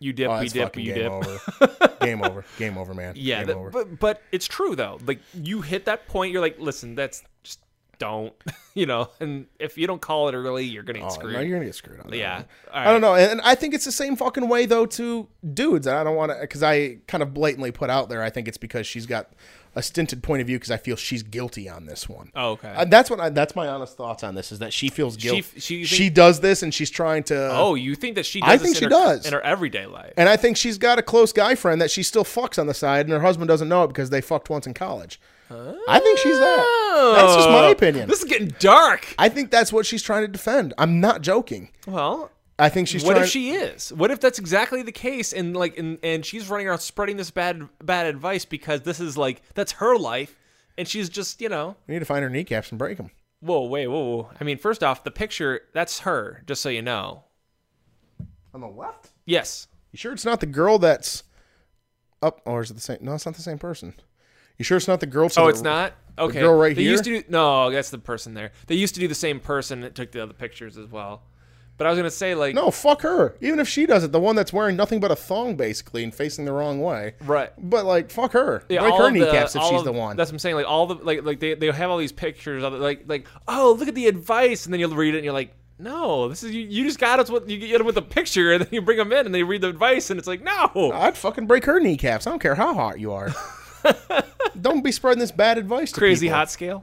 you dip Oh, we dip you game dip over. game over. Game over, man. Yeah, Game that- over. but but it's true though. Like you hit that point, you're like, listen, that's just don't, you know. And if you don't call it early, you're gonna get Oh, screwed. no, you're gonna get screwed on that yeah. All I don't know, and and I think it's the same fucking way though to dudes. And I don't want to because I kind of blatantly put out there. I think it's because she's got a stinted point of view because I feel she's guilty on this one. Oh, okay. Uh, that's what I, that's my honest thoughts on this is that she feels guilty. She- she She, does this and she's trying to. oh, you think that she? Does I think in she her, does. in her everyday life. And I think she's got a close guy friend that she still fucks on the side, and her husband doesn't know it because they fucked once in college. I think she's that. That's just my Oh, opinion. This is getting dark. I think that's what she's trying to defend. I'm not joking. Well, I think she's what trying. if she is? What if that's exactly the case? And like, and, and she's running around spreading this bad bad advice because this is like that's her life, and she's just you know. we need to find her kneecaps and break them. Whoa, wait, whoa, whoa. I mean, first off, the picture that's her. Just so you know. On the left. Yes. You sure it's not the girl that's up, oh, or is it the same? No, it's not the same person. You sure it's not the girl? to Oh, the- it's not. Okay. girl right they here? used to do no. That's the person there. They used to do the same person that took the other pictures as well. But I was gonna say like No, fuck her. Even if she does it, the one that's wearing nothing but a thong basically and facing the wrong way. right. But like, fuck her. Yeah, break all her of the- kneecaps if all she's of- the one. That's what I'm saying. Like all the like like they they have all these pictures of it, like like oh look at the advice, and then you'll read it and you're like. No, this is you. You just got us with you get them with a picture, and then you bring them in, and they read the advice, and it's like, no, I'd fucking break her kneecaps. I don't care how hot you are. don't be spreading this bad advice to crazy people. hot scale.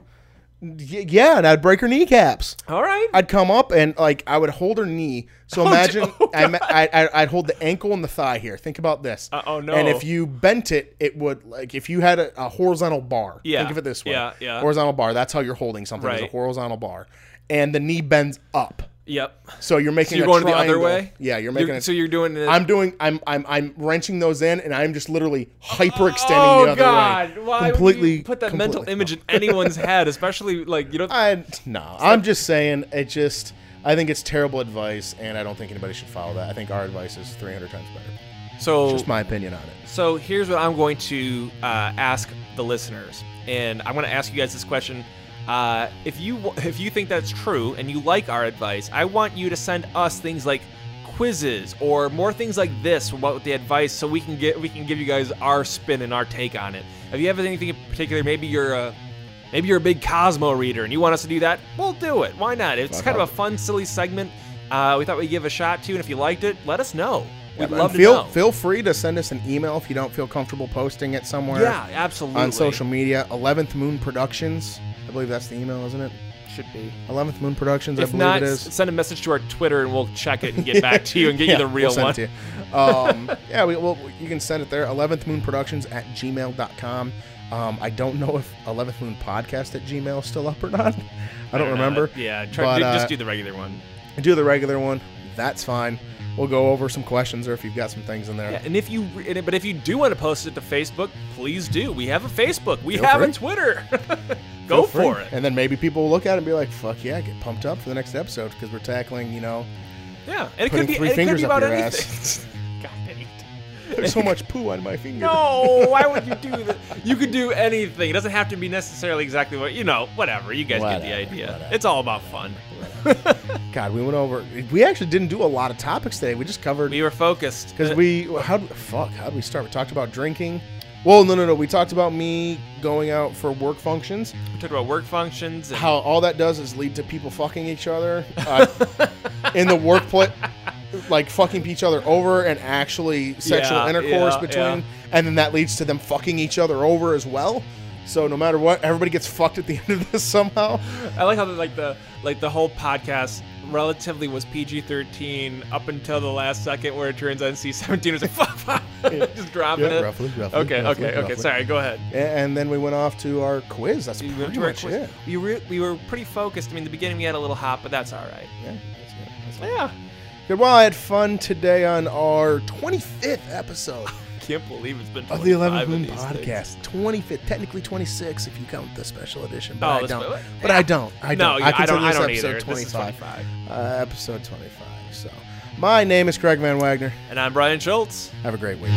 Yeah, and I'd break her kneecaps. All right, I'd come up and like I would hold her knee. So imagine oh, I, I, I, I'd hold the ankle and the thigh here. Think about this. Uh, oh, no. And if you bent it, it would like if you had a, a horizontal bar. Yeah, Think of it this way. yeah, yeah. Horizontal bar. That's how you're holding something. Is a Right. horizontal bar, and the knee bends up. Yep. So you're making. you're a going the other way? Yeah, you're making. You're- it. so you're doing it- I'm doing. I'm. I'm. I'm wrenching those in, and I'm just literally hyperextending Oh the other God! way. Why completely put that mental image in anyone's head, especially like you know? I no. I'm just saying. It just. I think it's terrible advice, and I don't think anybody should follow that. I think our advice is 300 times better. so Just my opinion on it. So here's what I'm going to uh, ask the listeners, and I'm going to ask you guys this question. Uh, if you if you think that's true and you like our advice, I want you to send us things like quizzes or more things like this about the advice, so we can get we can give you guys our spin and our take on it. If you have anything in particular, maybe you're a maybe you're a big Cosmo reader and you want us to do that, we'll do it. Why not? It's kind of a fun, silly segment. Uh, we thought we'd give a shot to, and if you liked it, let us know. We'd And love to feel know. feel free to send us an email if you don't feel comfortable posting it somewhere. yeah, absolutely. On social media, 11th Moon Productions. I believe that's the email, isn't it? should be. 11th Moon Productions. I believe not, it is. send a message to our Twitter and we'll check it and get back to you and get Yeah, you the real we'll one. it to you. Um, yeah, we, well, you can send it there. 11th Moon Productions at gmail.com. Um, I don't know if 11th Moon Podcast at Gmail is still up or not. I don't remember. Yeah, try, But, do, uh, just do the regular one. Do the regular one. That's fine. We'll go over some questions or if you've got some things in there. Yeah, and if you, but if you do want to post it to Facebook, please do. We have a Facebook. We Feel have free. a Twitter. Go for it. And then maybe people will look at it and be like, fuck yeah, get pumped up for the next episode because we're tackling, you know, Yeah, and it could be, three it could fingers be up your anything. God dang it. there's so much poo on my finger. No, why would you do that? You could do anything. It doesn't have to be necessarily exactly what you know. Whatever. You guys get the idea. whatever. It's all about fun. God, we went over. We actually didn't do a lot of topics today. We just covered We were focused because we how fuck how would we start? We talked about drinking. Well, no, no, no. We talked about me going out for work functions. We talked about work functions. And, How all that does is lead to people fucking each other uh, in the workplace, like fucking each other over and actually sexual Yeah, intercourse yeah, between, yeah. and then that leads to them fucking each other over as well. So no matter what, everybody gets fucked at the end of this somehow. I like how the, like the like the whole podcast relatively was PG thirteen up until the last second where it turns NC seventeen. It's like fuck, fuck, just dropping Yeah, it. roughly, roughly, okay, roughly, okay, okay. Sorry, go ahead. And then we went off to our quiz. That's We pretty went to our much quiz. it. We were we were pretty focused. I mean, the beginning we had a little hot, but that's all right. Yeah, that's good. That's good. Yeah. Good. Well, I had fun today on our 25th episode Can't believe it's been of the 25 11th Moon podcast. 25th, technically 26 if you count the special edition, but Oh, I don't. what? But I don't. I No, don't. yeah, I consider don't- I don't episode either. This is 25. 25. Uh, episode 25. So, my name is Craig Van Wagner. And I'm Brian Schultz. Have a great week.